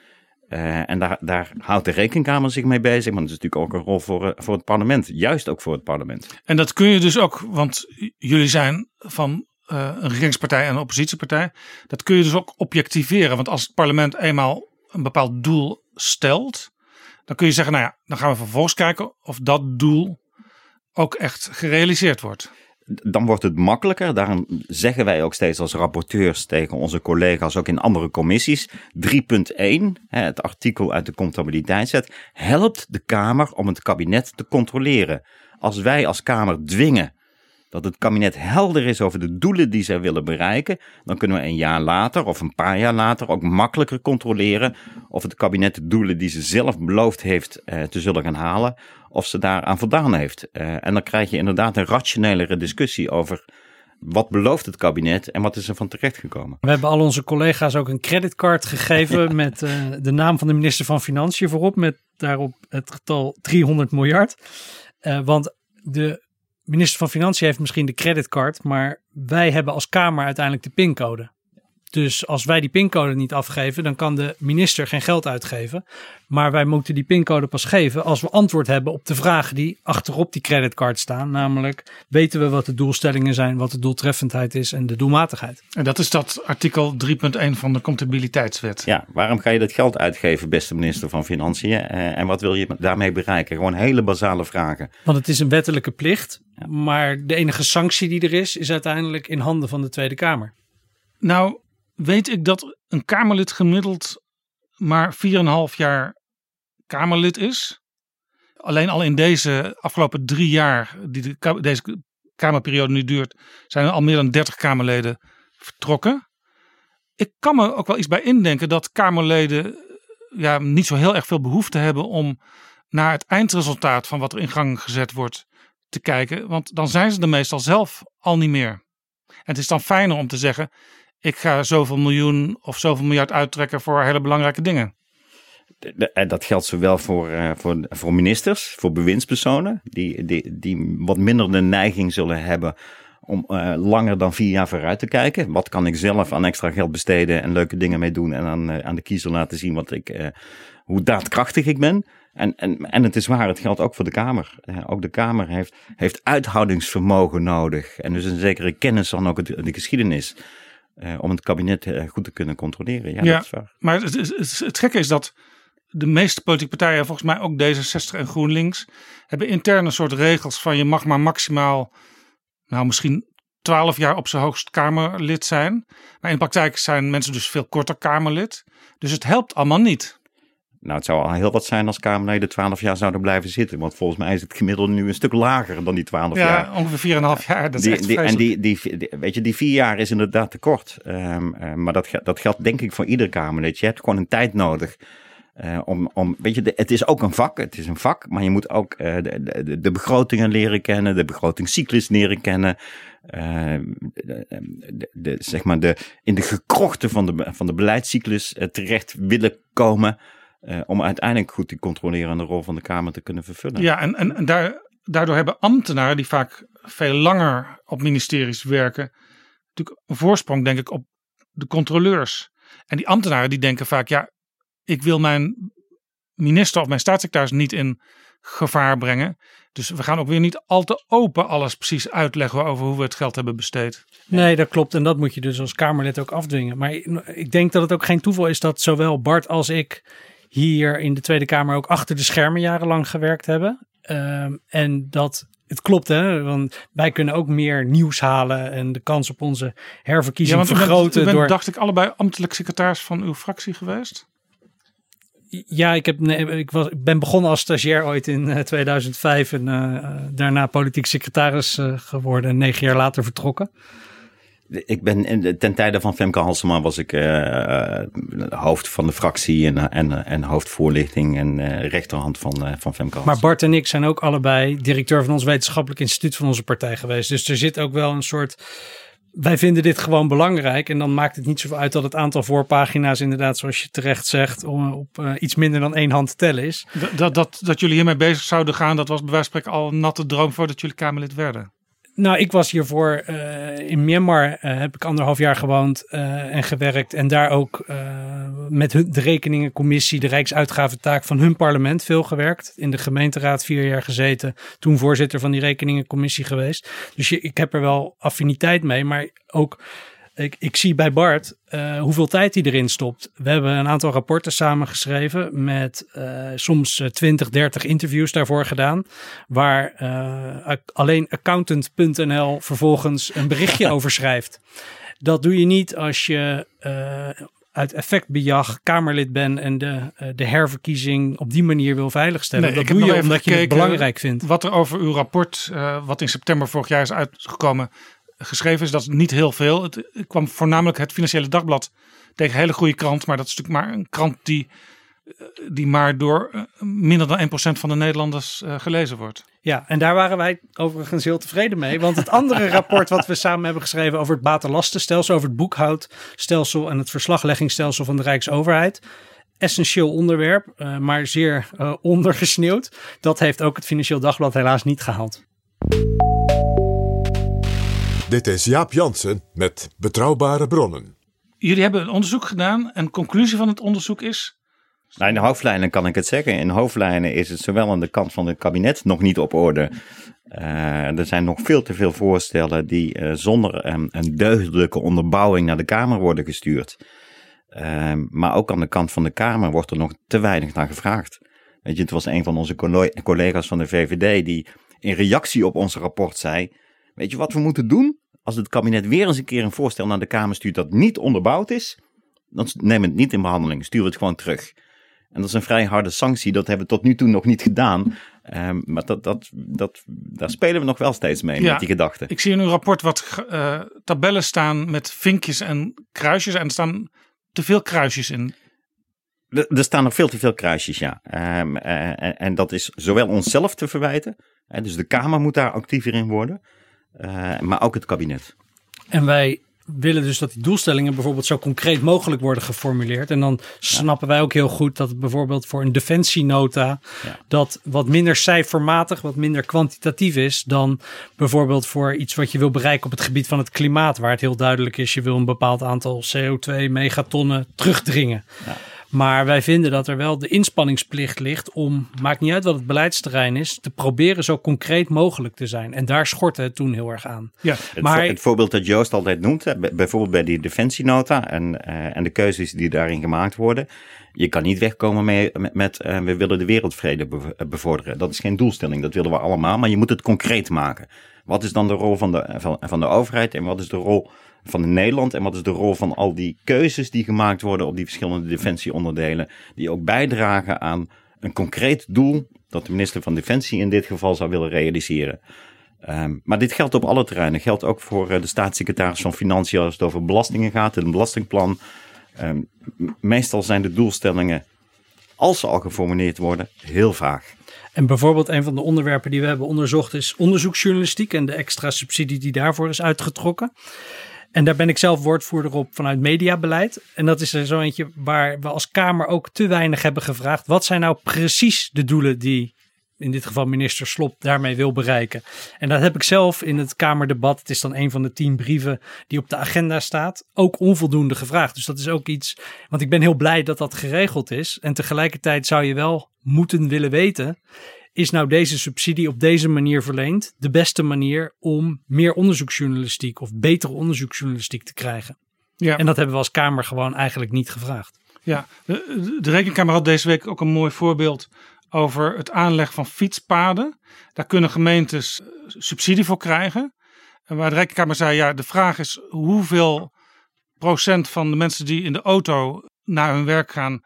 Eh, en daar, daar houdt de rekenkamer zich mee bezig, maar dat is natuurlijk ook een rol voor, eh, voor het parlement. Juist ook voor het parlement. En dat kun je dus ook, want jullie zijn van eh, een regeringspartij en een oppositiepartij. Dat kun je dus ook objectiveren. Want als het parlement eenmaal een bepaald doel stelt, dan kun je zeggen, nou ja, dan gaan we vervolgens kijken of dat doel ook echt gerealiseerd wordt. Dan wordt het makkelijker. Daarom zeggen wij ook steeds als rapporteurs tegen onze collega's, ook in andere commissies. 3.1, hè, het artikel uit de contabiliteitswet, helpt de Kamer om het kabinet te controleren. Als wij als Kamer dwingen dat het kabinet helder is over de doelen die zij willen bereiken, dan kunnen we een jaar later of een paar jaar later ook makkelijker controleren of het kabinet de doelen die ze zelf beloofd heeft eh, te zullen gaan halen, of ze daaraan voldaan heeft. Eh, en dan krijg je inderdaad een rationelere discussie over wat belooft het kabinet en wat is er van terechtgekomen. We hebben al onze collega's ook een creditcard gegeven met eh, de naam van de minister van Financiën voorop. Met daarop het getal 300 miljard. Eh, want de minister van Financiën heeft misschien de creditcard, maar wij hebben als Kamer uiteindelijk de pincode. Dus als wij die pincode niet afgeven, dan kan de minister geen geld uitgeven. Maar wij moeten die pincode pas geven als we antwoord hebben op de vragen die achterop die creditcard staan. Namelijk, weten we wat de doelstellingen zijn, wat de doeltreffendheid is en de doelmatigheid. En dat is dat artikel 3.1 van de comptabiliteitswet. Ja, waarom ga je dat geld uitgeven, beste minister van Financiën? Eh, en wat wil je daarmee bereiken? Gewoon hele basale vragen. Want het is een wettelijke plicht, maar de enige sanctie die er is, is uiteindelijk in handen van de Tweede Kamer. Nou, weet ik dat een Kamerlid gemiddeld maar 4,5 jaar Kamerlid is. Alleen al in deze afgelopen drie jaar, die deze Kamerperiode nu duurt, zijn er al meer dan 30 Kamerleden vertrokken. Ik kan me ook wel iets bij indenken dat Kamerleden ja, niet zo heel erg veel behoefte hebben om naar het eindresultaat van wat er in gang gezet wordt te kijken. Want dan zijn ze er meestal zelf al niet meer. En het is dan fijner om te zeggen: ik ga zoveel miljoen of zoveel miljard uittrekken voor hele belangrijke dingen. De- En dat geldt zowel voor, eh, voor, voor ministers, voor bewindspersonen, die, die, die wat minder de neiging zullen hebben om eh, langer dan vier jaar vooruit te kijken. Wat kan ik zelf aan extra geld besteden en leuke dingen mee doen en aan, eh, aan de kiezer laten zien wat ik, hoe daadkrachtig ik ben. En, en, en het is waar, het geldt ook voor de Kamer. Ook de Kamer heeft, heeft uithoudingsvermogen nodig en dus een zekere kennis van ook het, de geschiedenis. Eh, om het kabinet eh, goed te kunnen controleren. Ja, dat is waar. maar het, het, gekke is dat de meeste politieke partijen, volgens mij ook D66 en GroenLinks, hebben intern een soort regels van je mag maar maximaal, nou misschien 12 jaar op zijn hoogst Kamerlid zijn. Maar in de praktijk zijn mensen dus veel korter Kamerlid. Dus het helpt allemaal niet. Nou, het zou al heel wat zijn als Kamerleden 12 jaar zouden blijven zitten. Want volgens mij is het gemiddelde nu een stuk lager dan die 12 ja, jaar. ongeveer 4,5 jaar. Dat is Die, echt die, en die, die, weet je, die vier jaar is inderdaad te kort. Ehm, eh, maar dat, dat geldt denk ik voor ieder Kamerlid. Je hebt gewoon een tijd nodig. eh, om, om, weet je, de- het is ook een vak. Het is een vak, maar je moet ook eh, de, de, de begrotingen leren kennen, de begrotingscyclus leren kennen. eh, de, de, de- zeg maar de, in de gekrochten van de, van de beleidscyclus eh, terecht willen komen. Uh, om uiteindelijk goed die controlerende rol van de Kamer te kunnen vervullen. Ja, en, en, en daar, daardoor hebben ambtenaren die vaak veel langer op ministeries werken, natuurlijk een voorsprong, denk ik, op de controleurs. En die ambtenaren die denken vaak, ja, ik wil mijn minister of mijn staatssecretaris niet in gevaar brengen. Dus we gaan ook weer niet al te open alles precies uitleggen over hoe we het geld hebben besteed. Nee, dat klopt. En dat moet je dus als Kamerlid ook afdwingen. Maar ik denk dat het ook geen toeval is dat zowel Bart als ik hier in de Tweede Kamer ook achter de schermen jarenlang gewerkt hebben. Um, en dat het klopt, hè? Want wij kunnen ook meer nieuws halen en de kans op onze herverkiezing ja, vergroten. Bent, door... dacht ik, allebei ambtelijk secretaris van uw fractie geweest? Ja, ik, heb, nee, ik, was, ik ben begonnen als stagiair ooit in 2005 en uh, daarna politiek secretaris uh, geworden. Negen jaar later vertrokken. Ik ben ten tijde van Femke Halsema was ik uh, hoofd van de fractie en, en, en hoofdvoorlichting en rechterhand van, van Femke Halsema. Maar Bart en ik zijn ook allebei directeur van ons wetenschappelijk instituut van onze partij geweest. Dus er zit ook wel een soort wij vinden dit gewoon belangrijk. En dan maakt het niet zoveel uit dat het aantal voorpagina's, inderdaad, zoals je terecht zegt, op uh, iets minder dan één hand te tellen is. Dat, dat, dat, dat jullie hiermee bezig zouden gaan, dat was bij wijze van spreken al een natte droom voordat jullie Kamerlid werden. Nou, ik was hiervoor uh, in Myanmar, uh, heb ik anderhalf jaar gewoond uh, en gewerkt. En daar ook met hun, de rekeningencommissie, de Rijksuitgaventaak van hun parlement veel gewerkt. In de gemeenteraad vier jaar gezeten, toen voorzitter van die rekeningencommissie geweest. Dus ik heb er wel affiniteit mee, maar ook ik, ik zie bij Bart uh, hoeveel tijd hij erin stopt. We hebben een aantal rapporten samengeschreven met uh, soms 20, 30 interviews daarvoor gedaan. Waar uh, alleen accountant.nl vervolgens een berichtje over schrijft. Dat doe je niet als je uit effectbejag Kamerlid bent en de, de herverkiezing op die manier wil veiligstellen. Nee, dat doe je omdat je het belangrijk vindt. Wat er over uw rapport, wat in september vorig jaar is uitgekomen, geschreven is. Dat is niet heel veel. Het, kwam voornamelijk het Financiële Dagblad tegen een hele goede krant. Maar dat is natuurlijk maar een krant die, eh, die maar door eh, minder dan 1% van de Nederlanders uh, gelezen wordt. Ja, en daar waren wij overigens heel tevreden mee. Want het andere rapport wat we samen hebben geschreven over het batenlastenstelsel, over het boekhoudstelsel en het verslagleggingsstelsel van de Rijksoverheid essentieel onderwerp, uh, maar zeer uh, ondergesneeuwd. Dat heeft ook het Financieel Dagblad helaas niet gehaald. Dit is Jaap Jansen met Betrouwbare Bronnen. Jullie hebben een onderzoek gedaan en de conclusie van het onderzoek is? Nou, in de hoofdlijnen kan ik het zeggen. In hoofdlijnen is het zowel aan de kant van het kabinet nog niet op orde. Uh, er zijn nog veel te veel voorstellen die uh, zonder um, een deugdelijke onderbouwing naar de Kamer worden gestuurd. Uh, maar ook aan de kant van de Kamer wordt er nog te weinig naar gevraagd. Weet je, het was een van onze collega's van de VVD die in reactie op ons rapport zei: Weet je wat we moeten doen? als het kabinet weer eens een keer een voorstel naar de Kamer stuurt dat niet onderbouwd is, dan neem het niet in behandeling, stuur het gewoon terug. En dat is een vrij harde sanctie, dat hebben we tot nu toe nog niet gedaan. Um, maar dat, dat, dat, daar spelen we nog wel steeds mee met die gedachten. Ik zie in uw rapport wat uh, tabellen staan met vinkjes en kruisjes. En er staan te veel kruisjes in. Er, er staan nog veel te veel kruisjes, ja. Um, uh, en, en, dat is zowel onszelf te verwijten. Dus de Kamer moet daar actiever in worden. Uh, maar ook het kabinet. En wij willen dus dat die doelstellingen bijvoorbeeld zo concreet mogelijk worden geformuleerd. En dan snappen wij ook heel goed dat het bijvoorbeeld voor een defensienota ja. dat wat minder cijfermatig, wat minder kwantitatief is dan bijvoorbeeld voor iets wat je wil bereiken op het gebied van het klimaat, waar het heel duidelijk is, je wil een bepaald aantal CO2 megatonnen terugdringen. Ja. Maar wij vinden dat er wel de inspanningsplicht ligt om, maakt niet uit wat het beleidsterrein is, te proberen zo concreet mogelijk te zijn. En daar schortte het toen heel erg aan. Ja. Het, maar, het voorbeeld dat Joost altijd noemt, bijvoorbeeld bij die defensienota en, uh, en de keuzes die daarin gemaakt worden. Je kan niet wegkomen mee, met, met uh, we willen de wereldvrede bevorderen. Dat is geen doelstelling, dat willen we allemaal, maar je moet het concreet maken. Wat is dan de rol van de, van, van de overheid en wat is de rol van Nederland en wat is de rol van al die keuzes die gemaakt worden op die verschillende defensieonderdelen, die ook bijdragen aan een concreet doel dat de minister van Defensie in dit geval zou willen realiseren. Um, maar dit geldt op alle terreinen. Geldt ook voor uh, de staatssecretaris van Financiën als het over belastingen gaat, een belastingplan. Um, meestal zijn de doelstellingen, als ze al geformuleerd worden, heel vaag. En bijvoorbeeld een van de onderwerpen die we hebben onderzocht is onderzoeksjournalistiek en de extra subsidie die daarvoor is uitgetrokken. En daar ben ik zelf woordvoerder op vanuit mediabeleid. En dat is er zo eentje waar we als Kamer ook te weinig hebben gevraagd. Wat zijn nou precies de doelen die in dit geval minister Slop daarmee wil bereiken? En dat heb ik zelf in het Kamerdebat, het is dan een van de tien brieven die op de agenda staat, ook onvoldoende gevraagd. Dus dat is ook iets, want ik ben heel blij dat dat geregeld is. En tegelijkertijd zou je wel moeten willen weten is nou deze subsidie op deze manier verleend de beste manier om meer onderzoeksjournalistiek of betere onderzoeksjournalistiek te krijgen? Ja. En dat hebben we als Kamer gewoon eigenlijk niet gevraagd. Ja, de, de Rekenkamer had deze week ook een mooi voorbeeld over het aanleg van fietspaden. Daar kunnen gemeentes eh, subsidie voor krijgen. En waar de Rekenkamer zei, ja, de vraag is hoeveel procent van de mensen die in de auto naar hun werk gaan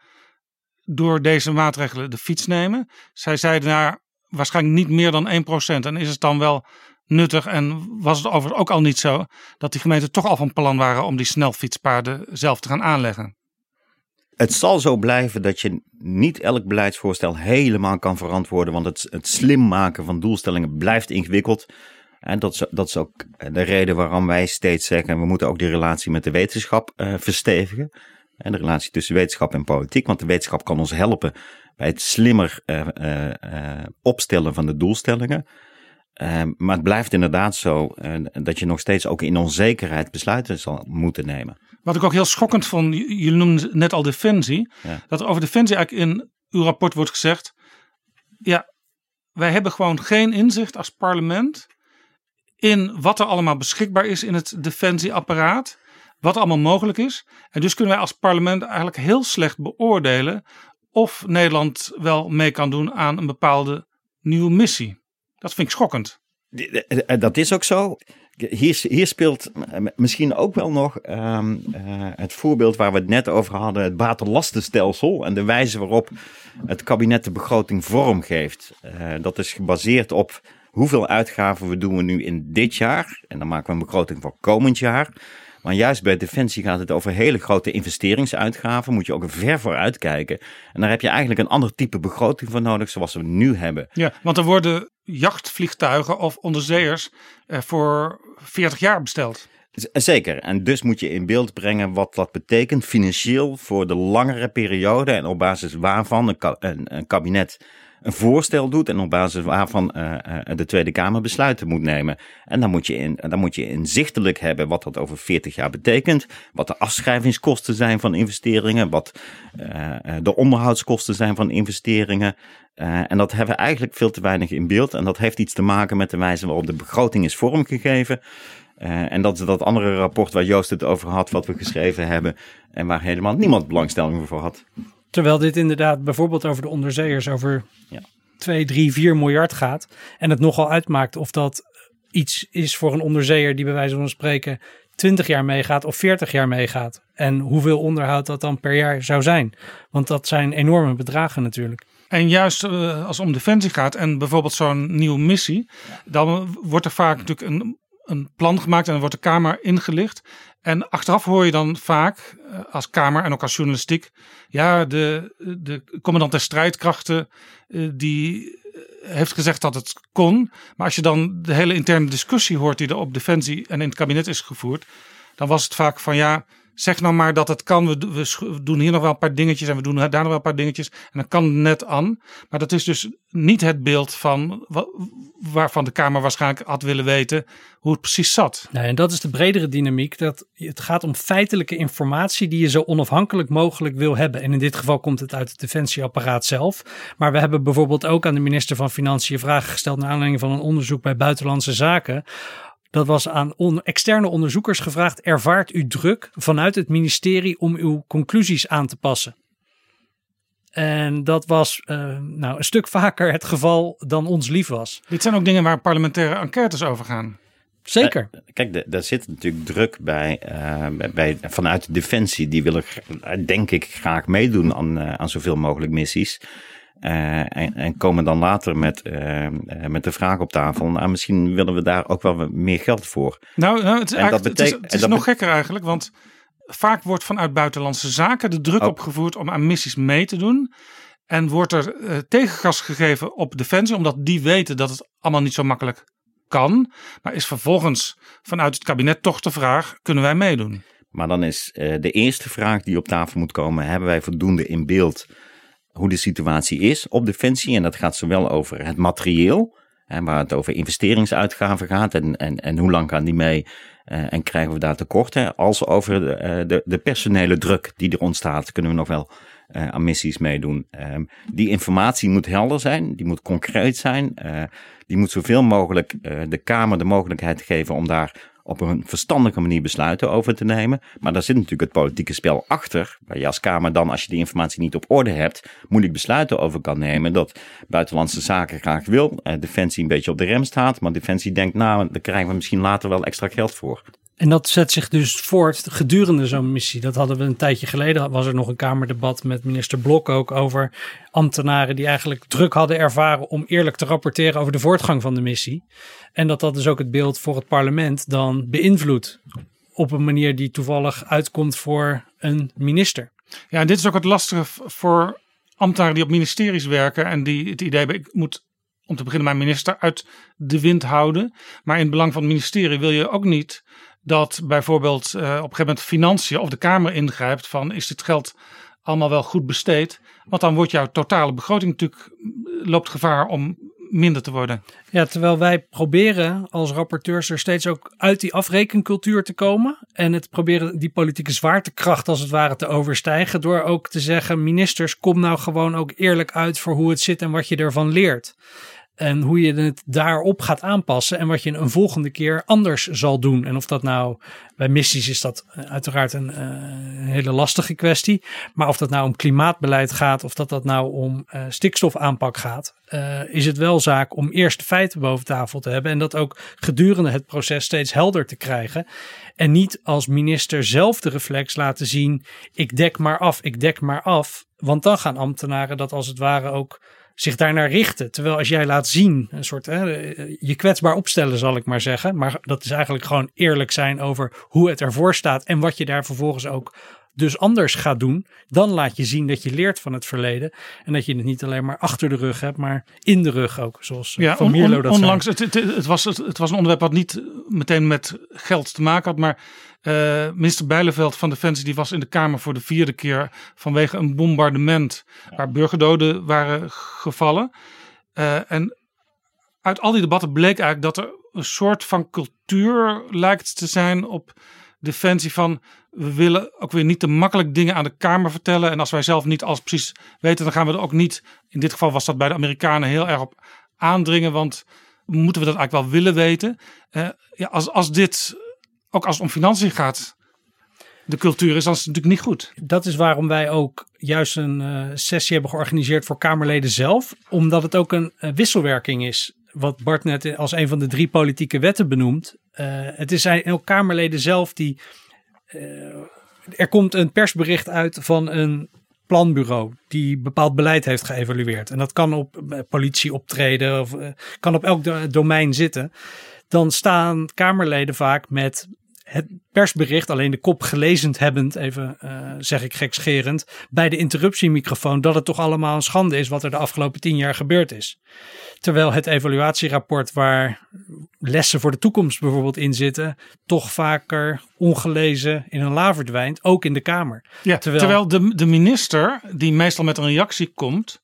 door deze maatregelen de fiets nemen. Zij zeiden nou, waarschijnlijk niet meer dan 1%. En is het dan wel nuttig en was het overigens ook al niet zo dat die gemeenten toch al van plan waren om die snelfietspaden zelf te gaan aanleggen? Het zal zo blijven dat je niet elk beleidsvoorstel helemaal kan verantwoorden, want het, het slim maken van doelstellingen blijft ingewikkeld. En dat is, dat is ook de reden waarom wij steeds zeggen, we moeten ook die relatie met de wetenschap uh, verstevigen. En de relatie tussen wetenschap en politiek, want de wetenschap kan ons helpen bij het slimmer uh, uh, opstellen van de doelstellingen. maar het blijft inderdaad zo dat je nog steeds ook in onzekerheid besluiten zal moeten nemen. Wat ik ook heel schokkend vond, jullie noemden net al defensie. Ja. Dat er over defensie eigenlijk in uw rapport wordt gezegd. Ja, wij hebben gewoon geen inzicht als parlement in wat er allemaal beschikbaar is in het defensieapparaat. Wat allemaal mogelijk is. En dus kunnen wij als parlement eigenlijk heel slecht beoordelen of Nederland wel mee kan doen aan een bepaalde nieuwe missie. Dat vind ik schokkend. Dat is ook zo. Hier, hier speelt misschien ook wel nog um, uh, het voorbeeld waar we het net over hadden, het batenlastenstelsel en de wijze waarop het kabinet de begroting vormgeeft. Uh, dat is gebaseerd op hoeveel uitgaven we doen we nu in dit jaar. En dan maken we een begroting voor komend jaar. Maar juist bij Defensie gaat het over hele grote investeringsuitgaven. Moet je ook ver vooruit kijken. En daar heb je eigenlijk een ander type begroting voor nodig, zoals we nu hebben. Ja, want er worden jachtvliegtuigen of onderzeeërs eh, voor 40 jaar besteld. Zeker. En dus moet je in beeld brengen wat dat betekent financieel voor de langere periode. En op basis waarvan een, een, een kabinet een voorstel doet en op basis waarvan uh, de Tweede Kamer besluiten moet nemen. En dan moet, je in, dan moet je inzichtelijk hebben wat dat over 40 jaar betekent, wat de afschrijvingskosten zijn van investeringen, wat uh, de onderhoudskosten zijn van investeringen. en dat hebben we eigenlijk veel te weinig in beeld. En dat heeft iets te maken met de wijze waarop de begroting is vormgegeven. En dat is dat andere rapport waar Joost het over had, wat we geschreven hebben. En waar helemaal niemand belangstelling voor had. Terwijl dit inderdaad bijvoorbeeld over de onderzeeërs over ja. 2, 3, 4 miljard gaat. En het nogal uitmaakt of dat iets is voor een onderzeeër die bij wijze van spreken 20 jaar meegaat of 40 jaar meegaat. En hoeveel onderhoud dat dan per jaar zou zijn. Want dat zijn enorme bedragen natuurlijk. En juist uh, als het om defensie gaat en bijvoorbeeld zo'n nieuwe missie, dan wordt er vaak natuurlijk een, een plan gemaakt en dan wordt de Kamer ingelicht. En achteraf hoor je dan vaak eh, als Kamer en ook als journalistiek, ja, de, de commandant der strijdkrachten eh, die eh, heeft gezegd dat het kon. Maar als je dan de hele interne discussie hoort die er op Defensie en in het kabinet is gevoerd, dan was het vaak van ja, zeg nou maar dat het kan. We, we, doen hier nog wel een paar dingetjes en we doen daar nog wel een paar dingetjes. En dan kan het net aan. Maar dat is dus niet het beeld van waarvan de Kamer waarschijnlijk had willen weten hoe het precies zat. Nee, en dat is de bredere dynamiek. Dat het gaat om feitelijke informatie die je zo onafhankelijk mogelijk wil hebben. En in dit geval komt het uit het defensieapparaat zelf. Maar we hebben bijvoorbeeld ook aan de minister van Financiën vragen gesteld naar aanleiding van een onderzoek bij Buitenlandse Zaken dat was aan externe onderzoekers gevraagd: ervaart u druk vanuit het ministerie om uw conclusies aan te passen? En dat was uh, nou, een stuk vaker het geval dan ons lief was. Dit zijn ook dingen waar parlementaire enquêtes over gaan. Zeker. Uh, kijk, daar zit natuurlijk druk bij, uh, bij vanuit de Defensie. Die willen, denk ik, graag meedoen aan, aan zoveel mogelijk missies. Uh, en, en, komen dan later met, uh, met de vraag op tafel. Nou, misschien willen we daar ook wel meer geld voor. Nou, nou het is, en dat betekent, het is, het is nog gekker eigenlijk. Want vaak wordt vanuit buitenlandse zaken de druk oh. opgevoerd om aan missies mee te doen. En wordt er uh, tegengas gegeven op defensie, omdat die weten dat het allemaal niet zo makkelijk kan. Maar is vervolgens vanuit het kabinet toch de vraag: kunnen wij meedoen? Maar dan is de eerste vraag die op tafel moet komen: hebben wij voldoende in beeld hoe de situatie is op defensie? En dat gaat zowel over het materieel, hè, waar het over investeringsuitgaven gaat en, en, en hoe lang gaan die mee uh, en krijgen we daar tekorten, als over de, uh, de, de personele druk die er ontstaat, kunnen we nog wel uh, aan missies meedoen. Um, die informatie moet helder zijn, die moet concreet zijn, die moet zoveel mogelijk de Kamer de mogelijkheid geven om daar op een verstandige manier besluiten over te nemen. Maar daar zit natuurlijk het politieke spel achter, waar je als Kamer dan, als je die informatie niet op orde hebt, moeilijk besluiten over kan nemen. Dat Buitenlandse Zaken graag wil, eh, Defensie een beetje op de rem staat, maar Defensie denkt, nou, daar krijgen we misschien later wel extra geld voor. En dat zet zich dus voort gedurende zo'n missie. Dat hadden we een tijdje geleden. Was er nog een Kamerdebat met minister Blok ook over ambtenaren die eigenlijk druk hadden ervaren om eerlijk te rapporteren over de voortgang van de missie. En dat dat dus ook het beeld voor het parlement dan beïnvloedt. Op een manier die toevallig uitkomt voor een minister. Ja, en dit is ook het lastige voor ambtenaren die op ministeries werken en die het idee hebben, ik moet om te beginnen mijn minister uit de wind houden. Maar in het belang van het ministerie wil je ook niet dat bijvoorbeeld uh, op een gegeven moment financiën of de Kamer ingrijpt van is dit geld allemaal wel goed besteed? Want dan wordt jouw totale begroting natuurlijk loopt gevaar om minder te worden. Ja, terwijl wij proberen als rapporteurs er steeds ook uit die afrekencultuur te komen. En het proberen die politieke zwaartekracht als het ware te overstijgen. Door ook te zeggen, ministers, kom nou gewoon ook eerlijk uit voor hoe het zit en wat je ervan leert. En hoe je het daarop gaat aanpassen en wat je een volgende keer anders zal doen. En of dat nou bij missies is dat eh, uiteraard een, uh, hele lastige kwestie. Maar of dat nou om klimaatbeleid gaat of dat dat nou om uh, stikstofaanpak gaat, is het wel zaak om eerst de feiten boven tafel te hebben. En dat ook gedurende het proces steeds helder te krijgen. En niet als minister zelf de reflex laten zien: ik dek maar af, ik dek maar af. Want dan gaan ambtenaren dat als het ware ook zich daarnaar richten. Terwijl als jij laat zien, een soort hè, je kwetsbaar opstellen, zal ik maar zeggen. Maar dat is eigenlijk gewoon eerlijk zijn over hoe het ervoor staat en wat je daar vervolgens ook dus anders gaat doen. Dan laat je zien dat je leert van het verleden. En dat je het niet alleen maar achter de rug hebt, maar in de rug ook. Zoals ja, Van Mierlo dat onlangs, het, het, het, was, het, het was een onderwerp wat niet meteen met geld te maken had, maar uh, minister Bijleveld van Defensie die was in de Kamer voor de vierde keer vanwege een bombardement waar burgerdoden waren gevallen. Uh, en uit al die debatten bleek eigenlijk dat er een soort van cultuur lijkt te zijn op Defensie van we willen ook weer niet te makkelijk dingen aan de Kamer vertellen. En als wij zelf niet alles precies weten, dan gaan we er ook niet, in dit geval was dat bij de Amerikanen heel erg op aandringen, want moeten we dat eigenlijk wel willen weten. Uh, ja, als, als dit ook als het om financiën gaat, de cultuur is, dan is het natuurlijk niet goed. Dat is waarom wij ook juist een uh, sessie hebben georganiseerd voor Kamerleden zelf. Omdat het ook een uh, wisselwerking is. Wat Bart net als een van de drie politieke wetten benoemt. Uh, het is ook Kamerleden zelf die. er komt een persbericht uit van een planbureau die bepaald beleid heeft geëvalueerd. En dat kan op politie optreden of kan op elk domein zitten. Dan staan Kamerleden vaak met het persbericht, alleen de kop gelezend hebbend, even uh, zeg ik gekscherend, bij de interruptiemicrofoon dat het toch allemaal een schande is wat er de afgelopen tien jaar gebeurd is. Terwijl het evaluatierapport waar lessen voor de toekomst bijvoorbeeld in zitten, toch vaker ongelezen in een la verdwijnt, ook in de Kamer. Ja, terwijl, terwijl de, de minister, die meestal met een reactie komt,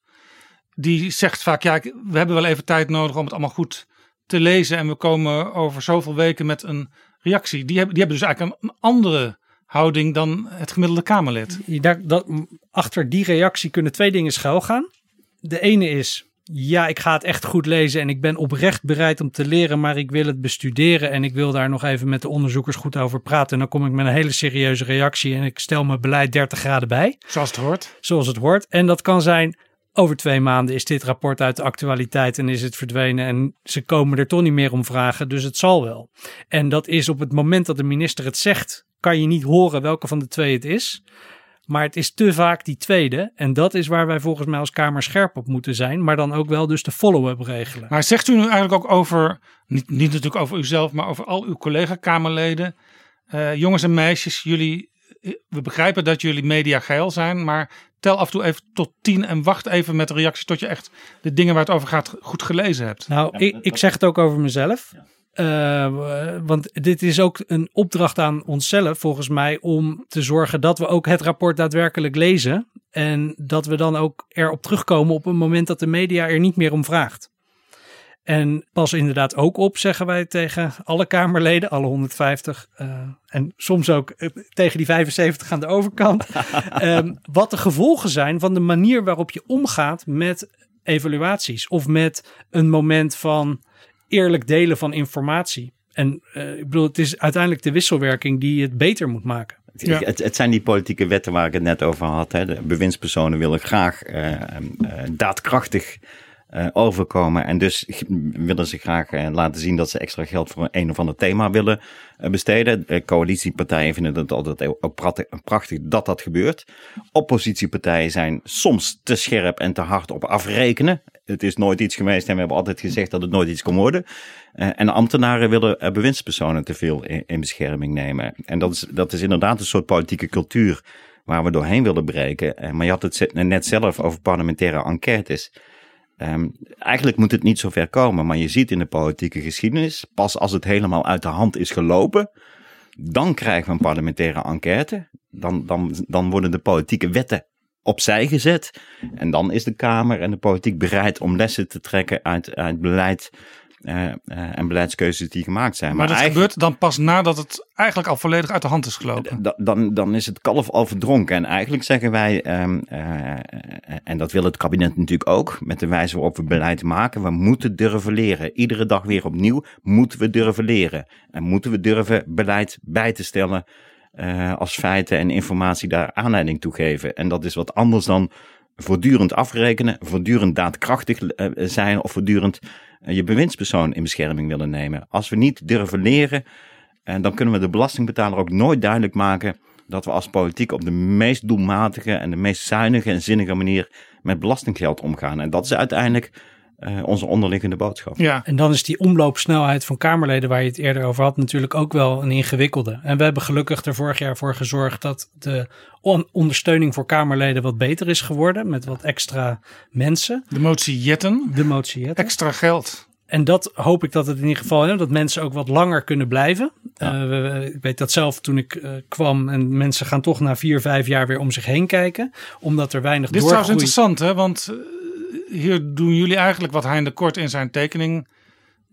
die zegt vaak, ja, we hebben wel even tijd nodig om het allemaal goed te lezen en we komen over zoveel weken met een reactie. Die hebben, die hebben dus eigenlijk een andere houding dan het gemiddelde Kamerlid. Dat, dat, achter die reactie kunnen twee dingen schuilgaan. De ene is, ja, ik ga het echt goed lezen en ik ben oprecht bereid om te leren, maar ik wil het bestuderen en ik wil daar nog even met de onderzoekers goed over praten. En dan kom ik met een hele serieuze reactie en ik stel mijn beleid 30 graden bij. Zoals het hoort. Zoals het hoort. En dat kan zijn, over twee maanden is dit rapport uit de actualiteit en is het verdwenen en ze komen er toch niet meer om vragen, dus het zal wel. En dat is op het moment dat de minister het zegt, kan je niet horen welke van de twee het is. Maar het is te vaak die tweede. En dat is waar wij volgens mij als Kamer scherp op moeten zijn. Maar dan ook wel dus de follow-up regelen. Maar zegt u nu eigenlijk ook over, niet, niet natuurlijk over uzelf, maar over al uw collega-Kamerleden. Uh, jongens en meisjes, jullie we begrijpen dat jullie media geil zijn, maar tel af en toe even tot tien en wacht even met de reactie tot je echt de dingen waar het over gaat goed gelezen hebt. Nou, ik, ik zeg het ook over mezelf. Uh, want dit is ook een opdracht aan onszelf, volgens mij, om te zorgen dat we ook het rapport daadwerkelijk lezen. En dat we dan ook erop terugkomen op een moment dat de media er niet meer om vraagt. En pas inderdaad ook op, zeggen wij tegen alle Kamerleden, alle 150 uh, en soms ook uh, tegen die 75 aan de overkant. um, wat de gevolgen zijn van de manier waarop je omgaat met evaluaties of met een moment van eerlijk delen van informatie. En uh, ik bedoel, het is uiteindelijk de wisselwerking die het beter moet maken. Ja. Het, het, zijn die politieke wetten waar ik het net over had. Hè. De bewindspersonen willen graag uh, uh, daadkrachtig overkomen. En dus willen ze graag uh, laten zien dat ze extra geld voor een of ander thema willen uh, besteden. coalitiepartijen vinden het altijd ook prachtig, dat dat gebeurt. Oppositiepartijen zijn soms te scherp en te hard op afrekenen. Het is nooit iets geweest en we hebben altijd gezegd dat het nooit iets kon worden. en ambtenaren willen bewindspersonen te veel in, in bescherming nemen. En dat is, dat is inderdaad een soort politieke cultuur waar we doorheen willen breken. maar je had het net zelf over parlementaire enquêtes. Um, eigenlijk moet het niet zo ver komen, maar je ziet in de politieke geschiedenis, pas als het helemaal uit de hand is gelopen, dan krijgen we een parlementaire enquête. Dan, dan, dan worden de politieke wetten opzij gezet. En dan is de Kamer en de politiek bereid om lessen te trekken uit, uit beleid uh, uh, en beleidskeuzes die gemaakt zijn. Maar, maar dat gebeurt dan pas nadat het eigenlijk al volledig uit de hand is gelopen. Dan, dan is het kalf al verdronken. En eigenlijk zeggen wij, um, uh, en dat wil het kabinet natuurlijk ook, met de wijze waarop we beleid maken, we moeten durven leren. Iedere dag weer opnieuw moeten we durven leren. En moeten we durven beleid bij te stellen als feiten en informatie daar aanleiding toe geven. En dat is wat anders dan voortdurend afrekenen, voortdurend daadkrachtig zijn of voortdurend je bewindspersoon in bescherming willen nemen. Als we niet durven leren, en dan kunnen we de belastingbetaler ook nooit duidelijk maken dat we als politiek op de meest doelmatige en de meest zuinige en zinnige manier met belastinggeld omgaan. En dat is uiteindelijk uh, onze onderliggende boodschap. Ja, en dan is die omloopsnelheid van Kamerleden, waar je het eerder over had, natuurlijk ook wel een ingewikkelde. En we hebben gelukkig er vorig jaar voor gezorgd dat de on ondersteuning voor Kamerleden wat beter is geworden, met wat extra mensen. De motie Jetten. De motie Jetten. Extra geld. En dat hoop ik dat het in ieder geval, dat mensen ook wat langer kunnen blijven. Ja. Uh, ik weet dat zelf toen ik uh, kwam en mensen gaan toch na vier, vijf jaar weer om zich heen kijken. Omdat er weinig Dit is trouwens interessant hè, want hier doen jullie eigenlijk wat Hein de Kort in zijn tekening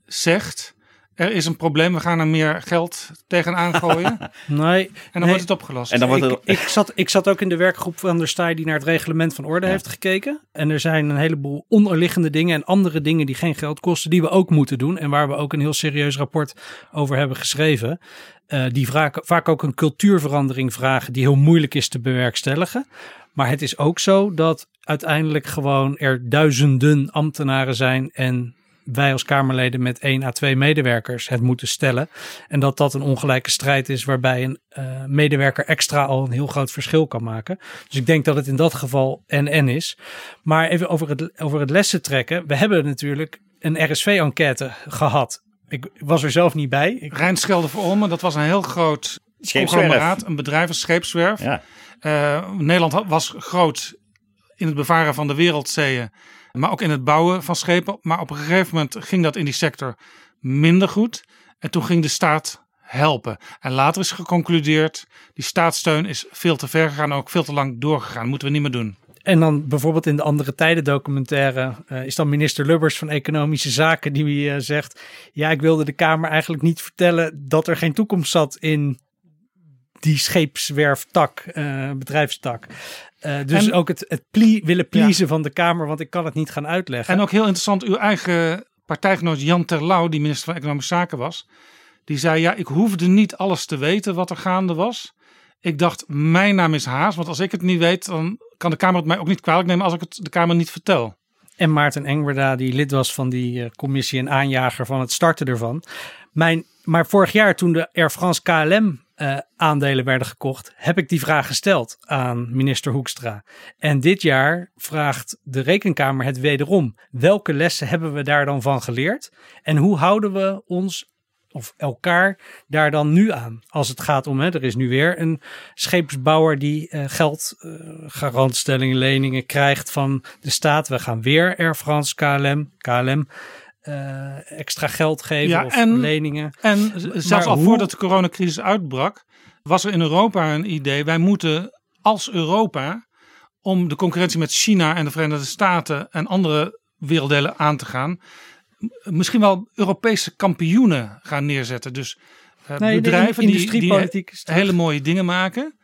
zegt. Er is een probleem, we gaan er meer geld tegenaan gooien. nee. En dan nee. wordt het opgelost. En dan wordt het... ik, ik, zat, ik zat ook in de werkgroep van der Staaij die naar het reglement van orde ja. heeft gekeken. En er zijn een heleboel onderliggende dingen en andere dingen die geen geld kosten, die we ook moeten doen. En waar we ook een heel serieus rapport over hebben geschreven. Uh, die vaak, vaak ook een cultuurverandering vragen die heel moeilijk is te bewerkstelligen. Maar het is ook zo dat uiteindelijk gewoon er duizenden ambtenaren zijn en wij als Kamerleden met één à twee medewerkers het moeten stellen. En dat dat een ongelijke strijd is waarbij een uh, medewerker extra al een heel groot verschil kan maken. Dus ik denk dat het in dat geval en-en is. Maar even over het, over het lessen trekken. We hebben natuurlijk een RSV-enquête gehad. Ik was er zelf niet bij. Ik... Voor Olmen, dat was een heel groot conglomeraat, een bedrijf, een scheepswerf. Ja. Uh, Nederland was groot in het bevaren van de wereldzeeën, maar ook in het bouwen van schepen. Maar op een gegeven moment ging dat in die sector minder goed. En toen ging de staat helpen. En later is geconcludeerd, die staatssteun is veel te ver gegaan, ook veel te lang doorgegaan. Moeten we niet meer doen. En dan bijvoorbeeld in de andere tijden documentaire uh, is dan minister Lubbers van Economische Zaken die uh, zegt: Ja, ik wilde de Kamer eigenlijk niet vertellen dat er geen toekomst zat in die scheepswerftak, uh, bedrijfstak. Uh, dus en, ook het, het plie, willen pleasen ja. van de Kamer, want ik kan het niet gaan uitleggen. En ook heel interessant, uw eigen partijgenoot Jan Terlouw, die minister van Economische Zaken was, die zei: Ja, ik hoefde niet alles te weten wat er gaande was. Ik dacht, mijn naam is Haas, want als ik het niet weet, dan kan de Kamer het mij ook niet kwalijk nemen als ik het de Kamer niet vertel. En Maarten Engwerda, die lid was van die uh, commissie en aanjager van het starten ervan. Mijn, maar vorig jaar, toen de Air France KLM uh, aandelen werden gekocht, heb ik die vraag gesteld aan minister Hoekstra. En dit jaar vraagt de Rekenkamer het wederom. Welke lessen hebben we daar dan van geleerd? En hoe houden we ons of elkaar daar dan nu aan? Als het gaat om, hè, er is nu weer een scheepsbouwer die uh, geld, uh, garantstellingen, leningen krijgt van de staat. We gaan weer Air France, KLM, KLM uh, extra geld geven ja, of en, leningen. En zelfs al hoe... voordat de coronacrisis uitbrak, was er in Europa een idee. Wij moeten als Europa, om de concurrentie met China en de Verenigde Staten en andere werelddelen aan te gaan, misschien wel Europese kampioenen gaan neerzetten. Dus uh, nee, bedrijven die, die hele mooie dingen maken.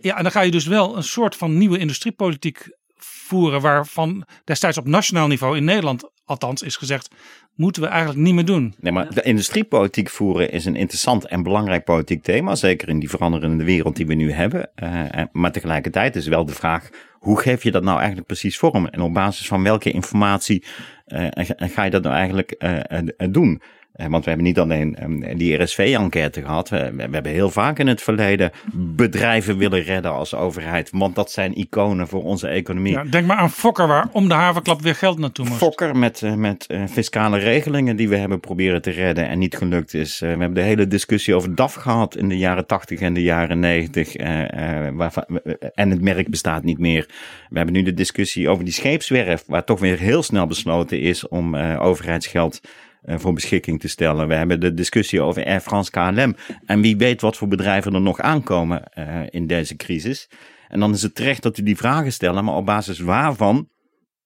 Ja, en dan ga je dus wel een soort van nieuwe industriepolitiek voeren, waarvan destijds op nationaal niveau in Nederland althans is gezegd, moeten we eigenlijk niet meer doen. Nee, maar de industriepolitiek voeren is een interessant en belangrijk politiek thema, zeker in die veranderende wereld die we nu hebben. Uh, maar tegelijkertijd is wel de vraag, hoe geef je dat nou eigenlijk precies vorm? En op basis van welke informatie uh, ga je dat nou eigenlijk uh, doen? Want we hebben niet alleen die RSV-enquête gehad. We, we, hebben heel vaak in het verleden bedrijven willen redden als overheid. Want dat zijn iconen voor onze economie. Ja, denk maar aan Fokker, waar om de havenklap weer geld naartoe moest. Fokker met, met fiscale regelingen die we hebben proberen te redden en niet gelukt is. we hebben de hele discussie over DAF gehad in de jaren 80 en de jaren 90. en het merk bestaat niet meer. We hebben nu de discussie over die scheepswerf, waar toch weer heel snel besloten is om overheidsgeld voor beschikking te stellen. We hebben de discussie over Air France KLM. En wie weet wat voor bedrijven er nog aankomen uh, in deze crisis. En dan is het terecht dat u die vragen stellen, maar op basis waarvan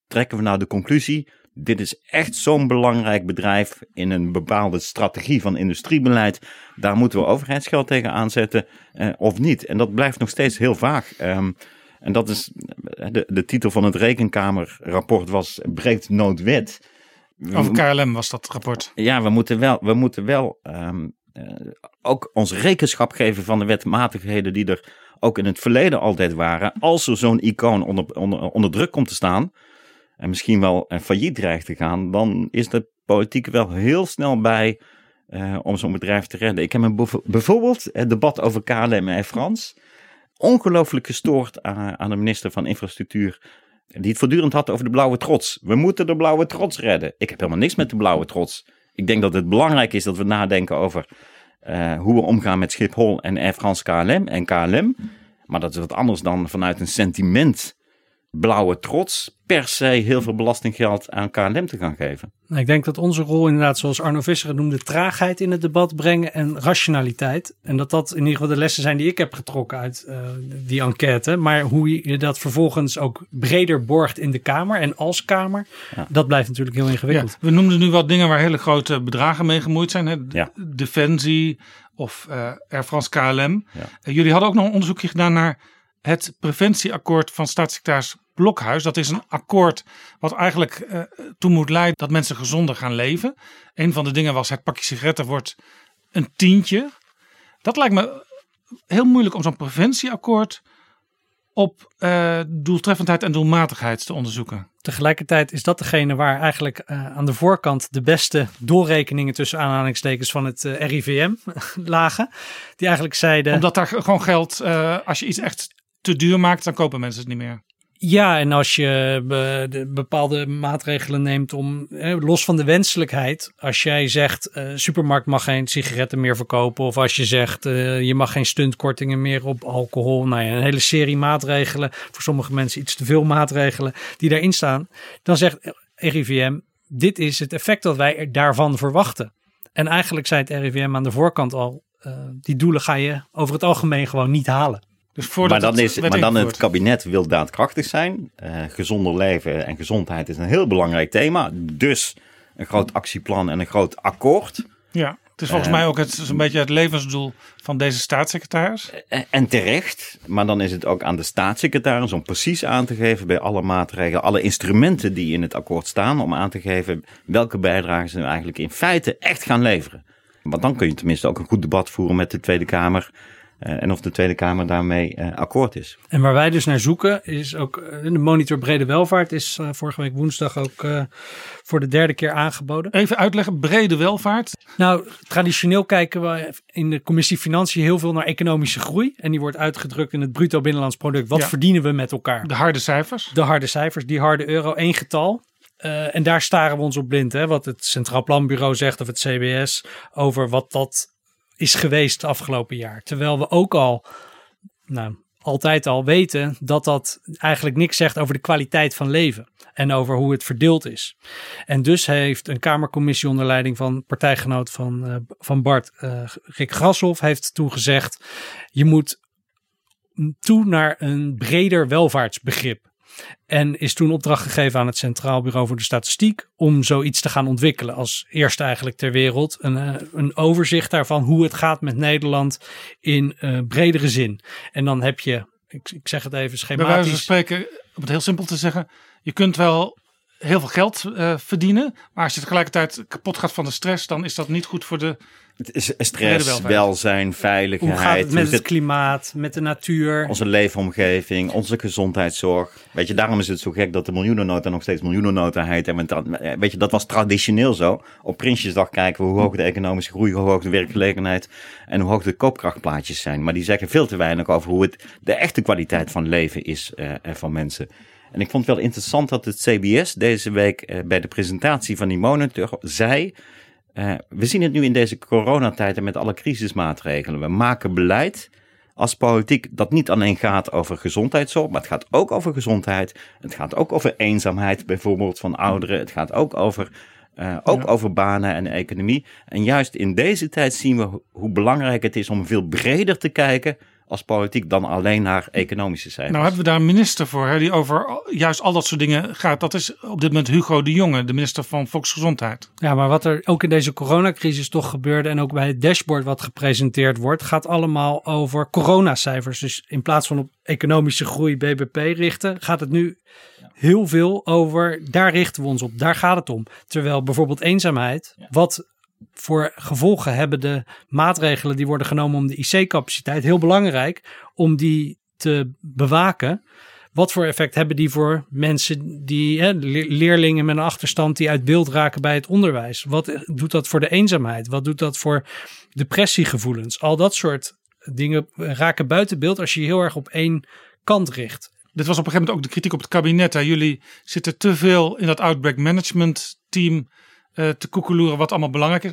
trekken we nou de conclusie. Dit is echt zo'n belangrijk bedrijf in een bepaalde strategie van industriebeleid. Daar moeten we overheidsgeld tegen aanzetten uh, of niet. En dat blijft nog steeds heel vaag. Um, en dat is de, de titel van het rekenkamerrapport was breekt noodwet. Over KLM was dat rapport. Ja, we moeten wel, we moeten wel um, uh, ook ons rekenschap geven van de wetmatigheden die er ook in het verleden altijd waren. Als er zo'n icoon onder, onder, onder druk komt te staan en misschien wel uh, failliet dreigt te gaan, dan is de politiek wel heel snel bij uh, om zo'n bedrijf te redden. Ik heb me bijvoorbeeld het debat over KLM en Frans ongelooflijk gestoord aan, aan de minister van Infrastructuur die het voortdurend had over de blauwe trots. We moeten de blauwe trots redden. Ik heb helemaal niks met de blauwe trots. Ik denk dat het belangrijk is dat we nadenken over uh, hoe we omgaan met Schiphol en Air France KLM en KLM. Maar dat is wat anders dan vanuit een sentiment blauwe trots per se heel veel belastinggeld aan KLM te gaan geven. Nou, ik denk dat onze rol inderdaad, zoals Arno Visser het noemde, traagheid in het debat brengen en rationaliteit. En dat dat in ieder geval de lessen zijn die ik heb getrokken uit uh, die enquête. Maar hoe je dat vervolgens ook breder borgt in de Kamer en als Kamer, ja. dat blijft natuurlijk heel ingewikkeld. Ja, we noemden nu wat dingen waar hele grote bedragen mee gemoeid zijn. Hè? Ja. Defensie of uh, Air France KLM. Uh, jullie hadden ook nog een onderzoekje gedaan naar het preventieakkoord van staatssecretaris Blokhuis. Dat is een akkoord wat eigenlijk uh, toe moet leiden dat mensen gezonder gaan leven. Een van de dingen was het pakje sigaretten wordt een tientje. Dat lijkt me heel moeilijk om zo'n preventieakkoord op uh, doeltreffendheid en doelmatigheid te onderzoeken. Tegelijkertijd is dat degene waar eigenlijk uh, aan de voorkant de beste doorrekeningen tussen aanhalingstekens van het uh, RIVM lagen. Die eigenlijk zeiden. Omdat daar gewoon geldt, als je iets echt te duur maakt, dan kopen mensen het niet meer. Ja, en als je de, bepaalde maatregelen neemt om, los van de wenselijkheid, als jij zegt, uh, supermarkt mag geen sigaretten meer verkopen, of als je zegt, uh, je mag geen stuntkortingen meer op alcohol, nou ja, een hele serie maatregelen, voor sommige mensen iets te veel maatregelen die daarin staan, dan zegt RIVM, dit is het effect dat wij daarvan verwachten. En eigenlijk zei het RIVM aan de voorkant al, die doelen ga je over het algemeen gewoon niet halen. Dus maar dan, is, maar dan het kabinet wil daadkrachtig zijn. Uh, gezonder leven en gezondheid is een heel belangrijk thema. Dus een groot actieplan en een groot akkoord. Ja, het is volgens uh, mij ook het, een beetje het levensdoel van deze staatssecretaris. En, en terecht, maar dan is het ook aan de staatssecretaris om precies aan te geven bij alle maatregelen, alle instrumenten die in het akkoord staan, om aan te geven welke bijdragen ze nu eigenlijk in feite echt gaan leveren. Want dan kun je tenminste ook een goed debat voeren met de Tweede Kamer. Uh, en of de Tweede Kamer daarmee uh, akkoord is. En waar wij dus naar zoeken is ook uh, de monitor brede welvaart is vorige week woensdag ook voor de derde keer aangeboden. Even uitleggen, brede welvaart? Nou, traditioneel kijken we in de commissie Financiën heel veel naar economische groei. En die wordt uitgedrukt in het bruto binnenlands product. Wat ja. verdienen we met elkaar? De harde cijfers? De harde cijfers, die harde euro, één getal. Uh, en daar staren we ons op blind. Hè? Wat het Centraal Planbureau zegt of het CBS over wat dat is geweest afgelopen jaar. Terwijl we ook al, nou, altijd al weten dat dat eigenlijk niks zegt over de kwaliteit van leven. En over hoe het verdeeld is. En dus heeft een Kamercommissie onder leiding van partijgenoot van, uh, van Bart, uh, Rick Grashoff, heeft toen gezegd: je moet toe naar een breder welvaartsbegrip. En is toen opdracht gegeven aan het Centraal Bureau voor de Statistiek om zoiets te gaan ontwikkelen. Als eerste eigenlijk ter wereld. Een, eh, een overzicht daarvan hoe het gaat met Nederland in uh, bredere zin. En dan heb je, ik, ik zeg het even schematisch. Bij wijze van spreken, om het heel simpel te zeggen. Je kunt wel heel veel geld uh, verdienen. Maar als je tegelijkertijd kapot gaat van de stress, dan is dat niet goed voor de. Stress, welzijn, veiligheid. Hoe gaat het met het klimaat, met de natuur? Onze leefomgeving, onze gezondheidszorg. Weet je, daarom is het zo gek dat de miljoenennota nog steeds miljoenennota heet. En weet je, dat was traditioneel zo. Op Prinsjesdag kijken we hoe hoog de economische groei, hoe hoog de werkgelegenheid en hoe hoog de koopkrachtplaatjes zijn. Maar die zeggen veel te weinig over hoe het de echte kwaliteit van leven is uh, van mensen. En ik vond het wel interessant dat het CBS deze week uh, bij de presentatie van die monitor zei. Uh, we zien het nu in deze coronatijd en met alle crisismaatregelen. We maken beleid als politiek dat niet alleen gaat over gezondheidszorg, maar het gaat ook over gezondheid. Het gaat ook over eenzaamheid, bijvoorbeeld van ouderen. Het gaat ook over, uh, ook ja. over banen en economie. En juist in deze tijd zien we hoe belangrijk het is om veel breder te kijken als politiek dan alleen naar economische cijfers. Nou hebben we daar een minister voor hè, die over juist al dat soort dingen gaat. Dat is op dit moment Hugo de Jonge, de minister van Volksgezondheid. Ja, maar wat er ook in deze coronacrisis toch gebeurde en ook bij het dashboard wat gepresenteerd wordt, gaat allemaal over coronacijfers. Dus in plaats van op economische groei BBP richten, gaat het nu heel veel over, daar richten we ons op, daar gaat het om. Terwijl bijvoorbeeld eenzaamheid, wat voor gevolgen hebben de maatregelen die worden genomen om de IC-capaciteit heel belangrijk om die te bewaken. Wat voor effect hebben die voor mensen die leerlingen met een achterstand die uit beeld raken bij het onderwijs? Wat doet dat voor de eenzaamheid? Wat doet dat voor depressiegevoelens? Al dat soort dingen raken buiten beeld als je heel erg op één kant richt. Dit was op een gegeven moment ook de kritiek op het kabinet. Hè. Jullie zitten te veel in dat outbreak management team te koekeloeren wat allemaal belangrijk is.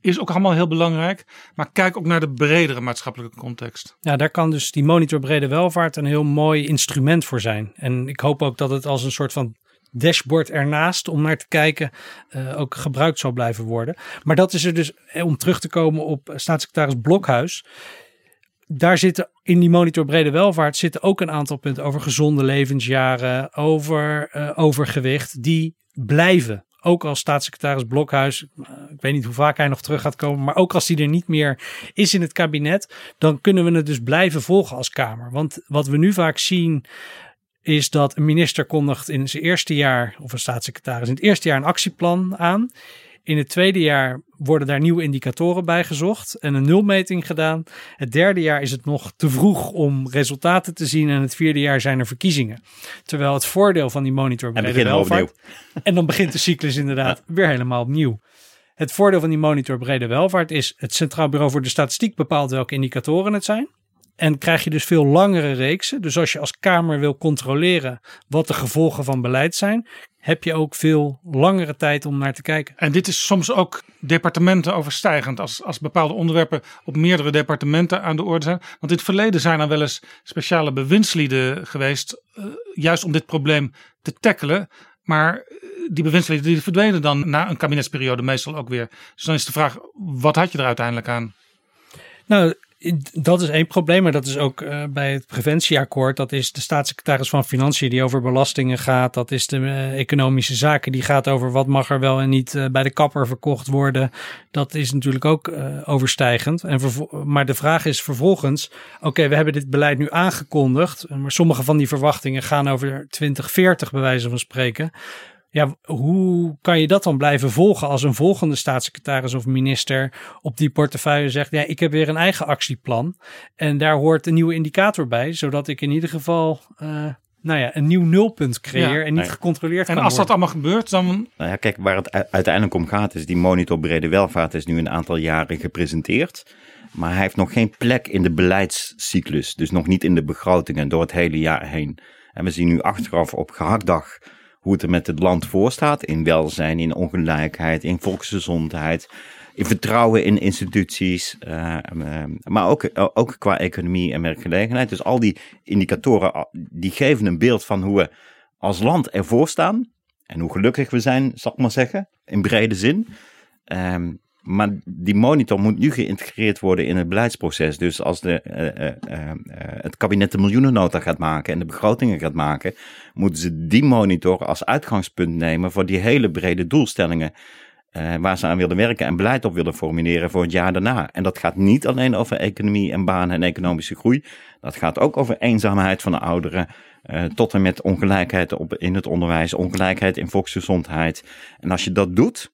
Is ook allemaal heel belangrijk. Maar kijk ook naar de bredere maatschappelijke context. Ja, daar kan dus die monitor brede welvaart een heel mooi instrument voor zijn. En ik hoop ook dat het als een soort van dashboard ernaast om naar te kijken uh, ook gebruikt zal blijven worden. Maar dat is er dus, om terug te komen op staatssecretaris Blokhuis. Daar zitten in die monitor brede welvaart zitten ook een aantal punten over gezonde levensjaren, over overgewicht, die blijven ook als staatssecretaris Blokhuis, ik weet niet hoe vaak hij nog terug gaat komen, maar ook als hij er niet meer is in het kabinet, dan kunnen we het dus blijven volgen als Kamer. Want wat we nu vaak zien is dat een minister kondigt in zijn eerste jaar, of een staatssecretaris in het eerste jaar een actieplan aan. In het tweede jaar worden daar nieuwe indicatoren bij gezocht en een nulmeting gedaan. Het derde jaar is het nog te vroeg om resultaten te zien en het vierde jaar zijn er verkiezingen. Terwijl het voordeel van die monitor beginnen opnieuw. En dan begint de cyclus inderdaad ja. weer helemaal opnieuw. Het voordeel van die monitor brede welvaart is het Centraal Bureau voor de Statistiek bepaalt welke indicatoren het zijn. En krijg je dus veel langere reeksen. Dus als je als Kamer wil controleren wat de gevolgen van beleid zijn, heb je ook veel langere tijd om naar te kijken. En dit is soms ook departementen overstijgend. Als, als bepaalde onderwerpen op meerdere departementen aan de orde zijn. Want in het verleden zijn er wel eens speciale bewindslieden geweest. Uh, juist om dit probleem te tackelen. Maar die bewindslieden die verdwenen dan na een kabinetsperiode meestal ook weer. Dus dan is de vraag, wat had je er uiteindelijk aan? Nou, dat is één probleem, maar dat is ook uh, bij het preventieakkoord. Dat is de staatssecretaris van Financiën die over belastingen gaat. Dat is de uh, economische zaken die gaat over wat mag er wel en niet uh, bij de kapper verkocht worden. Dat is natuurlijk ook overstijgend. En maar de vraag is vervolgens, oké, we hebben dit beleid nu aangekondigd. Maar sommige van die verwachtingen gaan over 2040 bij wijze van spreken. Ja, hoe kan je dat dan blijven volgen als een volgende staatssecretaris of minister op die portefeuille zegt: Ja, ik heb weer een eigen actieplan. En daar hoort een nieuwe indicator bij, zodat ik in ieder geval. Uh, nou ja, een nieuw nulpunt creëer ja, en niet gecontroleerd En als dat allemaal gebeurt, dan... Nou ja, kijk, waar het uiteindelijk om gaat is... die monitor brede welvaart is nu een aantal jaren gepresenteerd. Maar hij heeft nog geen plek in de beleidscyclus. Dus nog niet in de begrotingen door het hele jaar heen. En we zien nu achteraf op gehaktdag hoe het er met het land voor staat. In welzijn, in ongelijkheid, in volksgezondheid. In vertrouwen in instituties. Uh, uh, maar ook, ook qua economie en werkgelegenheid. Dus al die indicatoren die geven een beeld van hoe we als land ervoor staan. En hoe gelukkig we zijn, zal ik maar zeggen. In brede zin. Um, maar die monitor moet nu geïntegreerd worden in het beleidsproces. Dus als de, uh, uh, uh, het kabinet de miljoenennota gaat maken en de begrotingen gaat maken, moeten ze die monitor als uitgangspunt nemen voor die hele brede doelstellingen. waar ze aan willen werken en beleid op willen formuleren voor het jaar daarna. En dat gaat niet alleen over economie en banen en economische groei. Dat gaat ook over eenzaamheid van de ouderen. tot en met ongelijkheid op, in het onderwijs, ongelijkheid in volksgezondheid. En als je dat doet,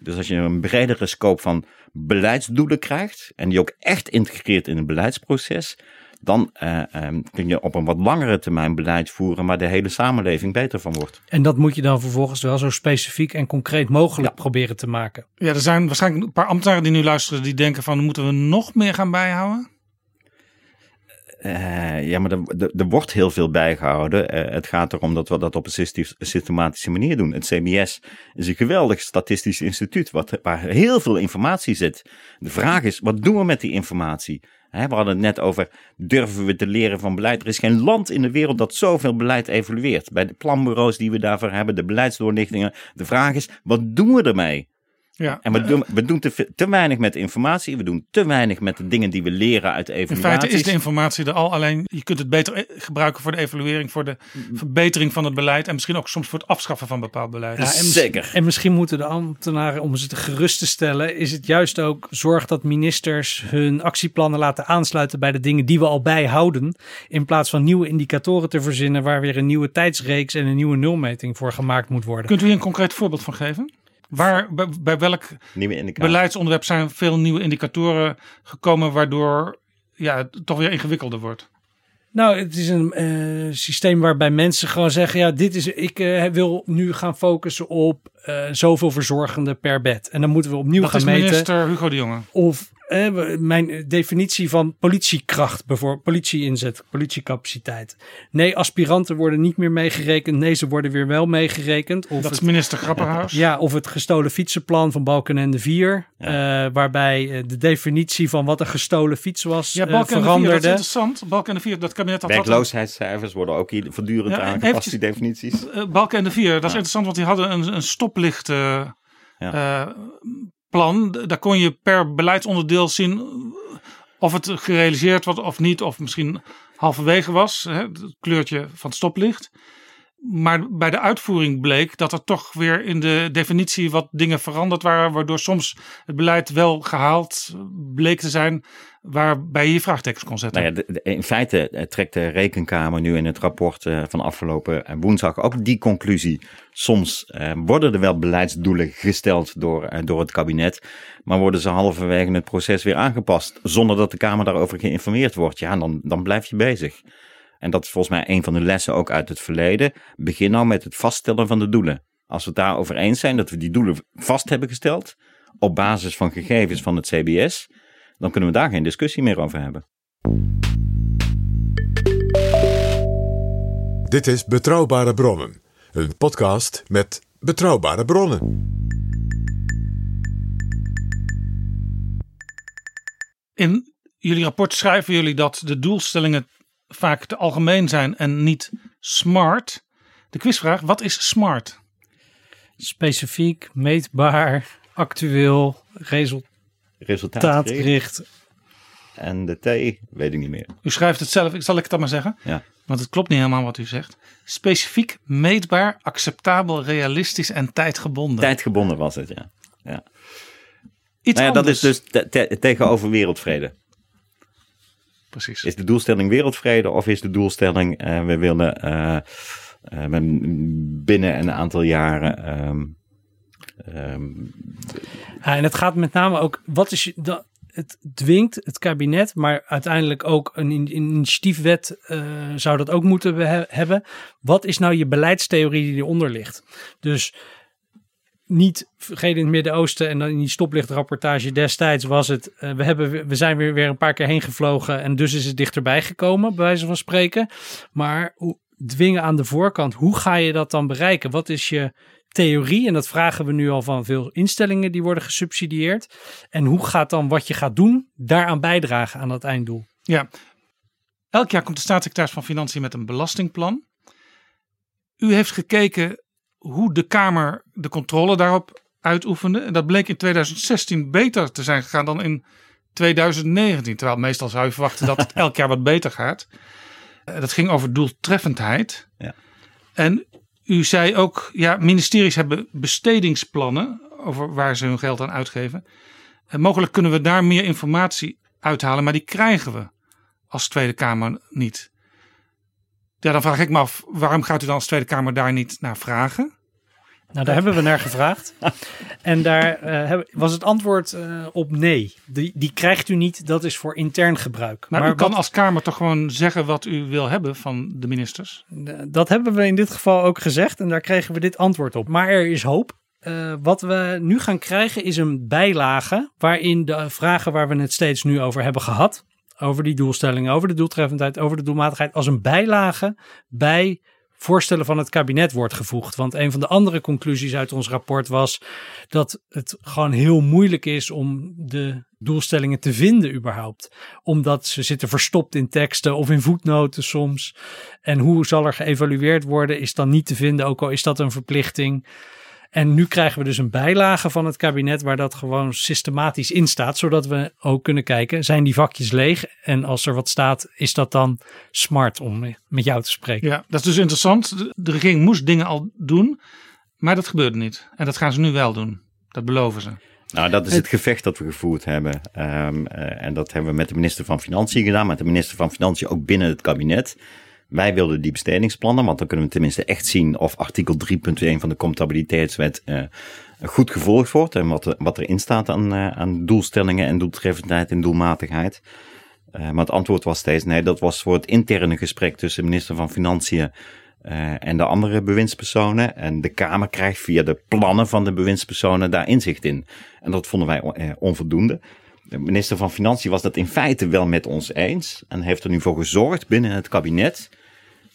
dus als je een bredere scope van beleidsdoelen krijgt en die ook echt integreert in het beleidsproces, dan uh, um, kun je op een wat langere termijn beleid voeren, maar de hele samenleving beter van wordt. En dat moet je dan vervolgens wel zo specifiek en concreet mogelijk proberen te maken. Ja, er zijn waarschijnlijk een paar ambtenaren die nu luisteren die denken van moeten we nog meer gaan bijhouden? Uh, ja, maar er, wordt heel veel bijgehouden. Uh, het gaat erom dat we dat op een systematische manier doen. Het CBS is een geweldig statistisch instituut wat, waar heel veel informatie zit. De vraag is, wat doen we met die informatie? We hadden het net over, durven we te leren van beleid? Er is geen land in de wereld dat zoveel beleid evalueert. Bij de planbureaus die we daarvoor hebben, de beleidsdoorlichtingen. De vraag is, wat doen we ermee? Ja. En we doen, we doen te, te, weinig met informatie. We doen te weinig met de dingen die we leren uit de evaluaties. In feite is de informatie er al. Alleen je kunt het beter gebruiken voor de evaluering. Voor de verbetering van het beleid. En misschien ook soms voor het afschaffen van bepaald beleid. Ja, en Zeker. En misschien moeten de ambtenaren, om ze te gerust te stellen. Is het juist ook zorg dat ministers hun actieplannen laten aansluiten bij de dingen die we al bijhouden. In plaats van nieuwe indicatoren te verzinnen. Waar weer een nieuwe tijdsreeks en een nieuwe nulmeting voor gemaakt moet worden. Kunt u hier een concreet voorbeeld van geven? Waar, bij, bij welk beleidsonderwerp zijn veel nieuwe indicatoren gekomen waardoor ja, het toch weer ingewikkelder wordt? Nou, het is een uh, systeem waarbij mensen gewoon zeggen: ja, dit is, ik uh, wil nu gaan focussen op uh, zoveel verzorgenden per bed. En dan moeten we opnieuw dat gaan is meten. Minister Hugo de Jonge. Of mijn definitie van politiekracht, bijvoorbeeld politieinzet, politiecapaciteit. Nee, aspiranten worden niet meer meegerekend. Nee, ze worden weer wel meegerekend. Of dat is minister Grapperhaus. Ja, of het gestolen fietsenplan van Balkenende 4. Ja. Uh, waarbij de definitie van wat een gestolen fiets was ja, uh, veranderde. 4, dat is interessant. Balkenende 4, dat kabinet had... Werkloosheidscijfers worden ook hier voortdurend ja, aangepast, die definities. Uh, Balkenende 4, dat is interessant, want die hadden een, een Ja plan. Daar kon je per beleidsonderdeel zien of het gerealiseerd wordt of niet. Of misschien halverwege was. Hè, het kleurtje van het stoplicht. Maar bij de uitvoering bleek dat er toch weer in de definitie wat dingen veranderd waren. Waardoor soms het beleid wel gehaald bleek te zijn. Waarbij je je vraagtekens kon zetten. Nou ja, in feite eh, trekt de rekenkamer nu in het rapport eh, van afgelopen eh, woensdag ook die conclusie. Soms worden er wel beleidsdoelen gesteld door, door het kabinet. Maar worden ze halverwege het proces weer aangepast. Zonder dat de Kamer daarover geïnformeerd wordt. Ja, dan, dan blijf je bezig. En dat is volgens mij een van de lessen ook uit het verleden. Begin nou met het vaststellen van de doelen. Als we het daarover eens zijn dat we die doelen vast hebben gesteld, op basis van gegevens van het CBS, dan kunnen we daar geen discussie meer over hebben. Dit is Betrouwbare Bronnen, een podcast met betrouwbare bronnen. In jullie rapport schrijven jullie dat de doelstellingen vaak te algemeen zijn en niet smart. De quizvraag, wat is smart? Specifiek, meetbaar, actueel, result resultaatgericht. En de T weet ik niet meer. U schrijft het zelf, zal ik het dan maar zeggen? Ja. Want het klopt niet helemaal wat u zegt. Specifiek, meetbaar, acceptabel, realistisch en tijdgebonden. Tijdgebonden was het, ja. ja. Iets nou ja, dat is dus tegenover wereldvrede. Precies. Is de doelstelling wereldvrede of is de doelstelling uh, we willen uh, uh, binnen een aantal jaren. Um, ja, en het gaat met name ook, wat is dat? Het dwingt het kabinet, maar uiteindelijk ook een, initiatiefwet zou dat ook moeten he hebben. Wat is nou je beleidstheorie die eronder ligt? Dus niet vergeten in het Midden-Oosten en dan in die stoplichtrapportage destijds was het, uh, we, hebben, we zijn weer, weer een paar keer heen gevlogen en dus is het dichterbij gekomen, bij wijze van spreken. Maar dwingen aan de voorkant. Hoe ga je dat dan bereiken? Wat is je theorie? En dat vragen we nu al van veel instellingen die worden gesubsidieerd. En hoe gaat dan wat je gaat doen daaraan bijdragen aan dat einddoel? Ja, elk jaar komt de staatssecretaris van Financiën met een belastingplan. U heeft gekeken hoe de Kamer de controle daarop uitoefende. En dat bleek in 2016 beter te zijn gegaan dan in 2019. Terwijl meestal zou je verwachten dat het elk jaar wat beter gaat. Eh, Dat ging over doeltreffendheid. Ja. En u zei ook, ja, ministeries hebben bestedingsplannen over waar ze hun geld aan uitgeven. En mogelijk kunnen we daar meer informatie uithalen, maar die krijgen we als Tweede Kamer niet. Ja, dan vraag ik me af, waarom gaat u dan als Tweede Kamer daar niet naar vragen? Nou, daar hebben we naar gevraagd. En daar eh, was het antwoord eh, op nee. Die, die krijgt u niet, dat is voor intern gebruik. Maar, u kan wat- als Kamer toch gewoon zeggen wat u wil hebben van de ministers? Dat hebben we in dit geval ook gezegd en daar kregen we dit antwoord op. Maar er is hoop. Eh, wat we nu gaan krijgen is een bijlage waarin de vragen waar we het steeds nu over hebben gehad, over die doelstellingen, over de doeltreffendheid, over de doelmatigheid, als een bijlage bij voorstellen van het kabinet wordt gevoegd. Want een van de andere conclusies uit ons rapport was dat het gewoon heel moeilijk is om de doelstellingen te vinden überhaupt. Omdat ze zitten verstopt in teksten of in voetnoten soms. En hoe zal er geëvalueerd worden is dan niet te vinden, ook al is dat een verplichting. En nu krijgen we dus een bijlage van het kabinet waar dat gewoon systematisch in staat, zodat we ook kunnen kijken, zijn die vakjes leeg? En als er wat staat, is dat dan smart om met jou te spreken? Ja, dat is dus interessant. De, regering moest dingen al doen, maar dat gebeurde niet. En dat gaan ze nu wel doen. Dat beloven ze. Nou, dat is het gevecht dat we gevoerd hebben. Ehm, eh, en dat hebben we met de minister van Financiën gedaan, met de minister van Financiën ook binnen het kabinet. Wij wilden die bestedingsplannen, want dan kunnen we tenminste echt zien of artikel 3.1 van de comptabiliteitswet eh, goed gevolgd wordt en wat, wat erin staat aan, eh, aan doelstellingen en doeltreffendheid en doelmatigheid. Eh, maar het antwoord was steeds nee, dat was voor het interne gesprek tussen minister van Financiën en de andere bewindspersonen. En de Kamer krijgt via de plannen van de bewindspersonen daar inzicht in. En dat vonden wij onvoldoende. De minister van Financiën was dat in feite wel met ons eens. En heeft er nu voor gezorgd binnen het kabinet.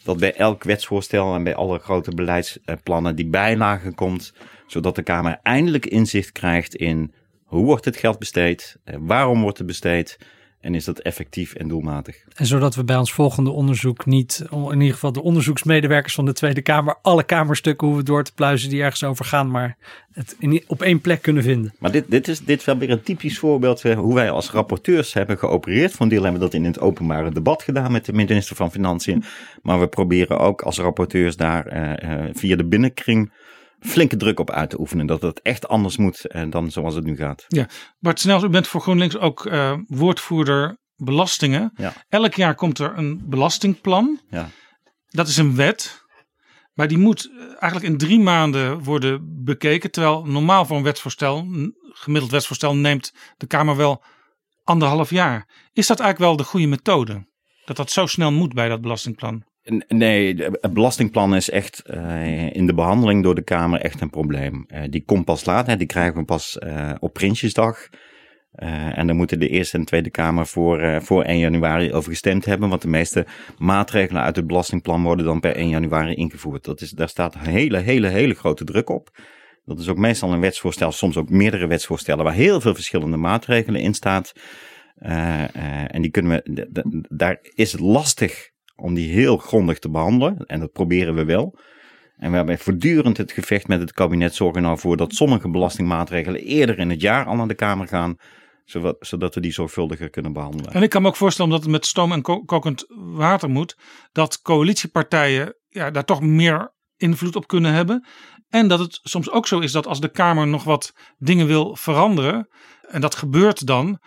Dat bij elk wetsvoorstel en bij alle grote beleidsplannen die bijlage komt. zodat de Kamer eindelijk inzicht krijgt in hoe wordt het geld besteed, eh, waarom wordt het besteed en is dat effectief en doelmatig. En zodat we bij ons volgende onderzoek niet, in ieder geval de onderzoeksmedewerkers van de Tweede Kamer, alle kamerstukken hoeven door te pluizen die ergens over gaan, maar het in, op één plek kunnen vinden. Maar dit, dit, is, dit is wel weer een typisch voorbeeld eh, hoe wij als rapporteurs hebben geopereerd. Voor een deel hebben we dat in het openbare debat gedaan met de minister van Financiën. Maar we proberen ook als rapporteurs daar eh, eh, via de binnenkring flinke druk op uit te oefenen. Dat het echt anders moet eh, dan zoals het nu gaat. Ja, Bart Snels, u bent voor GroenLinks ook eh, woordvoerder belastingen. Ja. Elk jaar komt er een belastingplan. Ja. Dat is een wet. Maar die moet eh, eigenlijk in drie maanden worden bekeken. Terwijl normaal voor een wetsvoorstel, een gemiddeld wetsvoorstel, neemt de Kamer wel anderhalf jaar. Is dat eigenlijk wel de goede methode? Dat dat zo snel moet bij dat belastingplan? Nee, het belastingplan is echt eh, in de behandeling door de Kamer echt een probleem. Eh, die komt pas laat, hè, die krijgen we pas eh, op Prinsjesdag. En dan moeten de Eerste en Tweede Kamer voor, voor 1 januari over gestemd hebben. Want de meeste maatregelen uit het belastingplan worden dan per 1 januari ingevoerd. Dat is, daar staat hele, hele, hele grote druk op. Dat is ook meestal een wetsvoorstel, soms ook meerdere wetsvoorstellen, waar heel veel verschillende maatregelen in eh, en die kunnen we, daar is het lastig om die heel grondig te behandelen. En dat proberen we wel. En we hebben voortdurend het gevecht met het kabinet zorgen er nou dat sommige belastingmaatregelen eerder in het jaar al naar de Kamer gaan. Zodat, we die zorgvuldiger kunnen behandelen. En ik kan me ook voorstellen, omdat het met stoom en ko- kokend water moet, dat coalitiepartijen ja, daar toch meer invloed op kunnen hebben. En dat het soms ook zo is dat als de Kamer nog wat dingen wil veranderen, en dat gebeurt dan,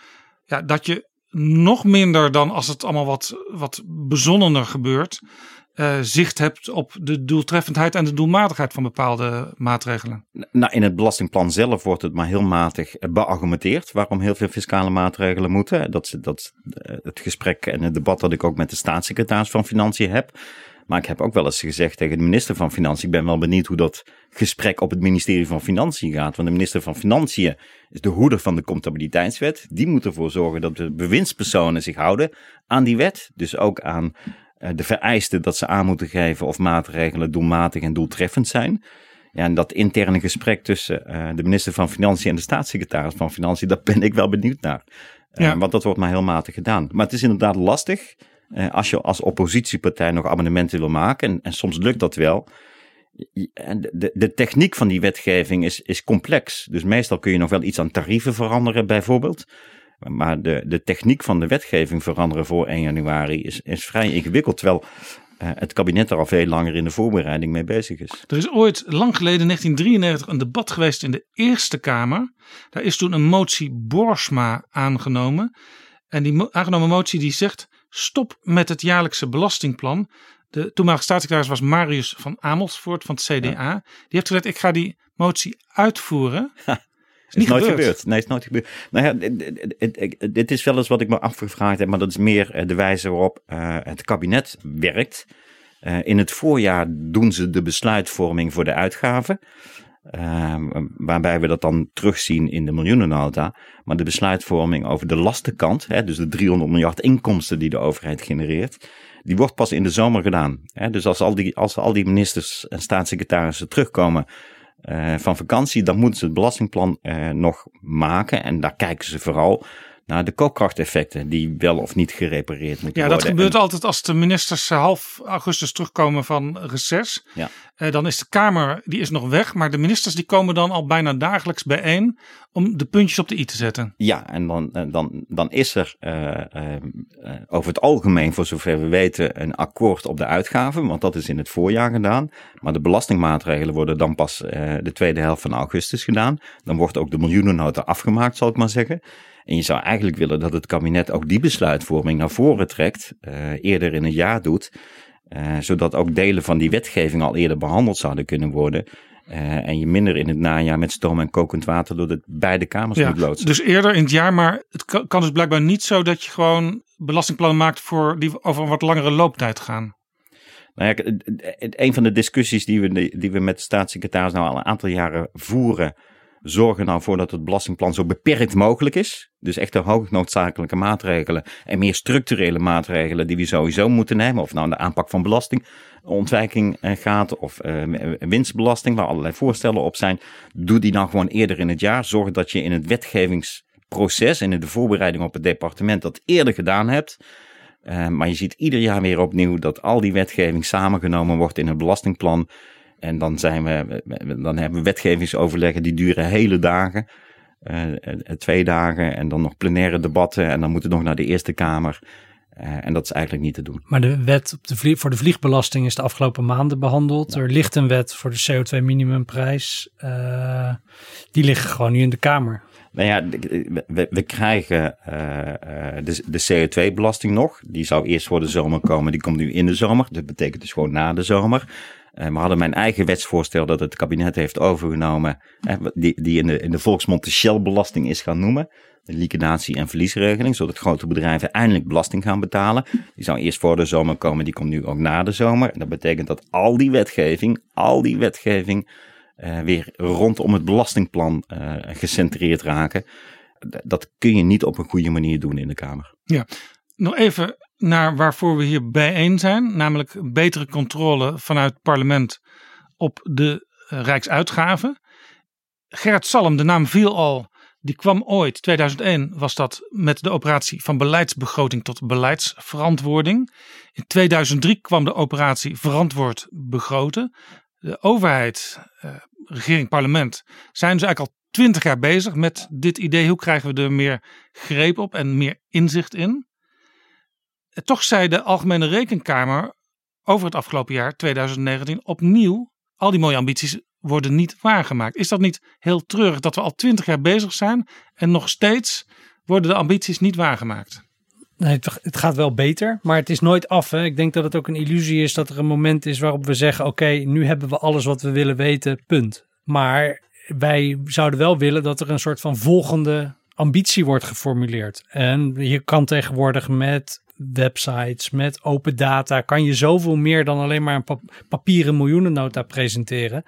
ja, dat je nog minder dan als het allemaal wat, wat bezonnener gebeurt, eh, zicht hebt op de doeltreffendheid en de doelmatigheid van bepaalde maatregelen. Nou, in het belastingplan zelf wordt het maar heel matig beargumenteerd waarom heel veel fiscale maatregelen moeten. Dat dat eh, het gesprek en het debat dat ik ook met de staatssecretaris van Financiën heb. Maar ik heb ook wel eens gezegd tegen de minister van Financiën, ik ben wel benieuwd hoe dat gesprek op het ministerie van Financiën gaat. Want de minister van Financiën is de hoeder van de comptabiliteitswet. Die moet ervoor zorgen dat de bewindspersonen zich houden aan die wet. Dus ook aan eh, de vereisten dat ze aan moeten geven of maatregelen doelmatig en doeltreffend zijn. Ja, en dat interne gesprek tussen uh, de minister van Financiën en de staatssecretaris van Financiën, daar ben ik wel benieuwd naar. Uh, ja. Want dat wordt maar heel matig gedaan. Maar het is inderdaad lastig als je als oppositiepartij nog amendementen wil maken. En, en soms lukt dat wel. De, de, techniek van die wetgeving is, is complex. Dus meestal kun je nog wel iets aan tarieven veranderen, bijvoorbeeld. Maar de, de techniek van de wetgeving veranderen voor 1 januari is, is vrij ingewikkeld. Terwijl uh, het kabinet er al veel langer in de voorbereiding mee bezig is. Er is ooit lang geleden, 1993, een debat geweest in de Eerste Kamer. Daar is toen een motie Borsma aangenomen. En die aangenomen motie die zegt: stop met het jaarlijkse belastingplan. De toenmalige staatssecretaris was Marius van Amersfoort van het CDA. Ja. Die heeft gezegd: ik ga die motie uitvoeren. Is, is nooit gebeurd. gebeurd. Nee, is nooit gebeurd. Nou ja, dit is wel eens wat ik me afgevraagd heb, maar dat is meer de wijze waarop uh, het kabinet werkt. Uh, in het voorjaar doen ze de besluitvorming voor de uitgaven. Uh, waarbij we dat dan terugzien in de miljoenennota. Maar de besluitvorming over de lastenkant, hè, dus de 300 miljard inkomsten die de overheid genereert, die wordt pas in de zomer gedaan. Hè. Dus als al, die, als al die ministers en staatssecretarissen terugkomen uh, van vakantie, dan moeten ze het belastingplan uh, nog maken. En daar kijken ze vooral naar de koopkrachteffecten die wel of niet gerepareerd moeten worden. Ja, dat gebeurt en... altijd als de ministers half augustus terugkomen van reces. Ja. Uh, dan is de Kamer die is nog weg, maar de ministers die komen dan al bijna dagelijks bijeen om de puntjes op de i te zetten. Ja, en dan, dan, dan is er uh, uh, over het algemeen, voor zover we weten, een akkoord op de uitgaven, want dat is in het voorjaar gedaan. Maar de belastingmaatregelen worden dan pas de tweede helft van augustus gedaan. Dan wordt ook de miljoenennota afgemaakt, zal ik maar zeggen. En je zou eigenlijk willen dat het kabinet ook die besluitvorming naar voren trekt, uh, eerder in het jaar doet, uh, zodat ook delen van die wetgeving al eerder behandeld zouden kunnen worden. Uh, en je minder in het najaar met stoom en kokend water door de beide kamers ja, moet loodsen. Dus eerder in het jaar, maar het kan, kan dus blijkbaar niet zo dat je gewoon belastingplannen maakt voor die over een wat langere looptijd gaan. Nou ja, een van de discussies die we, die we met de staatssecretaris nou al een aantal jaren voeren, zorgen nou voor dat het belastingplan zo beperkt mogelijk is. Dus echt de hoognoodzakelijke maatregelen en meer structurele maatregelen die we sowieso moeten nemen. Of nou de aanpak van belastingontwijking gaat of uh, winstbelasting, waar allerlei voorstellen op zijn. Doe die dan gewoon eerder in het jaar. Zorg dat je in het wetgevingsproces en in de voorbereiding op het departement dat eerder gedaan hebt. Uh, maar je ziet ieder jaar weer opnieuw dat al die wetgeving samengenomen wordt in het belastingplan. En dan, zijn we, dan hebben we wetgevingsoverleggen die duren hele dagen. Uh, twee dagen en dan nog plenaire debatten en dan moeten we nog naar de Eerste Kamer. Uh, en dat is eigenlijk niet te doen. Maar de wet op de vlieg, voor de vliegbelasting is de afgelopen maanden behandeld. Ja. Er ligt een wet voor de CO2-minimumprijs. Uh, die liggen gewoon nu in de Kamer. Nou ja, we, we krijgen de, de CO2-belasting nog. Die zou eerst voor de zomer komen. Die komt nu in de zomer. Dat betekent dus gewoon na de zomer. Uh, we hadden mijn eigen wetsvoorstel dat het kabinet heeft overgenomen, uh, die, die in, de, in de volksmond de Shell-belasting is gaan noemen. De liquidatie- en verliesregeling, zodat grote bedrijven eindelijk belasting gaan betalen. Die zou eerst voor de zomer komen, die komt nu ook na de zomer. En dat betekent dat al die wetgeving, al die wetgeving uh, weer rondom het belastingplan gecentreerd raken. Dat kun je niet op een goede manier doen in de Kamer. Ja, nog even naar waarvoor we hier bijeen zijn, namelijk betere controle vanuit het parlement op de uh, Rijksuitgaven. Gerrit Salm, de naam viel al, die kwam ooit, 2001 was dat, met de operatie van beleidsbegroting tot beleidsverantwoording. In 2003 kwam de operatie verantwoord begroten. De overheid, uh, regering, parlement zijn dus eigenlijk al twintig jaar bezig met dit idee. Hoe krijgen we er meer greep op en meer inzicht in? Toch zei de Algemene Rekenkamer over het afgelopen jaar 2019 opnieuw: al die mooie ambities worden niet waargemaakt. Is dat niet heel treurig dat we al twintig jaar bezig zijn en nog steeds worden de ambities niet waargemaakt? Nee, het, gaat wel beter, maar het is nooit af. Hè? Ik denk dat het ook een illusie is dat er een moment is waarop we zeggen: oké, nu hebben we alles wat we willen weten, punt. Maar wij zouden wel willen dat er een soort van volgende ambitie wordt geformuleerd. En je kan tegenwoordig met websites, met open data, kan je zoveel meer dan alleen maar een pap- papieren miljoenennota presenteren.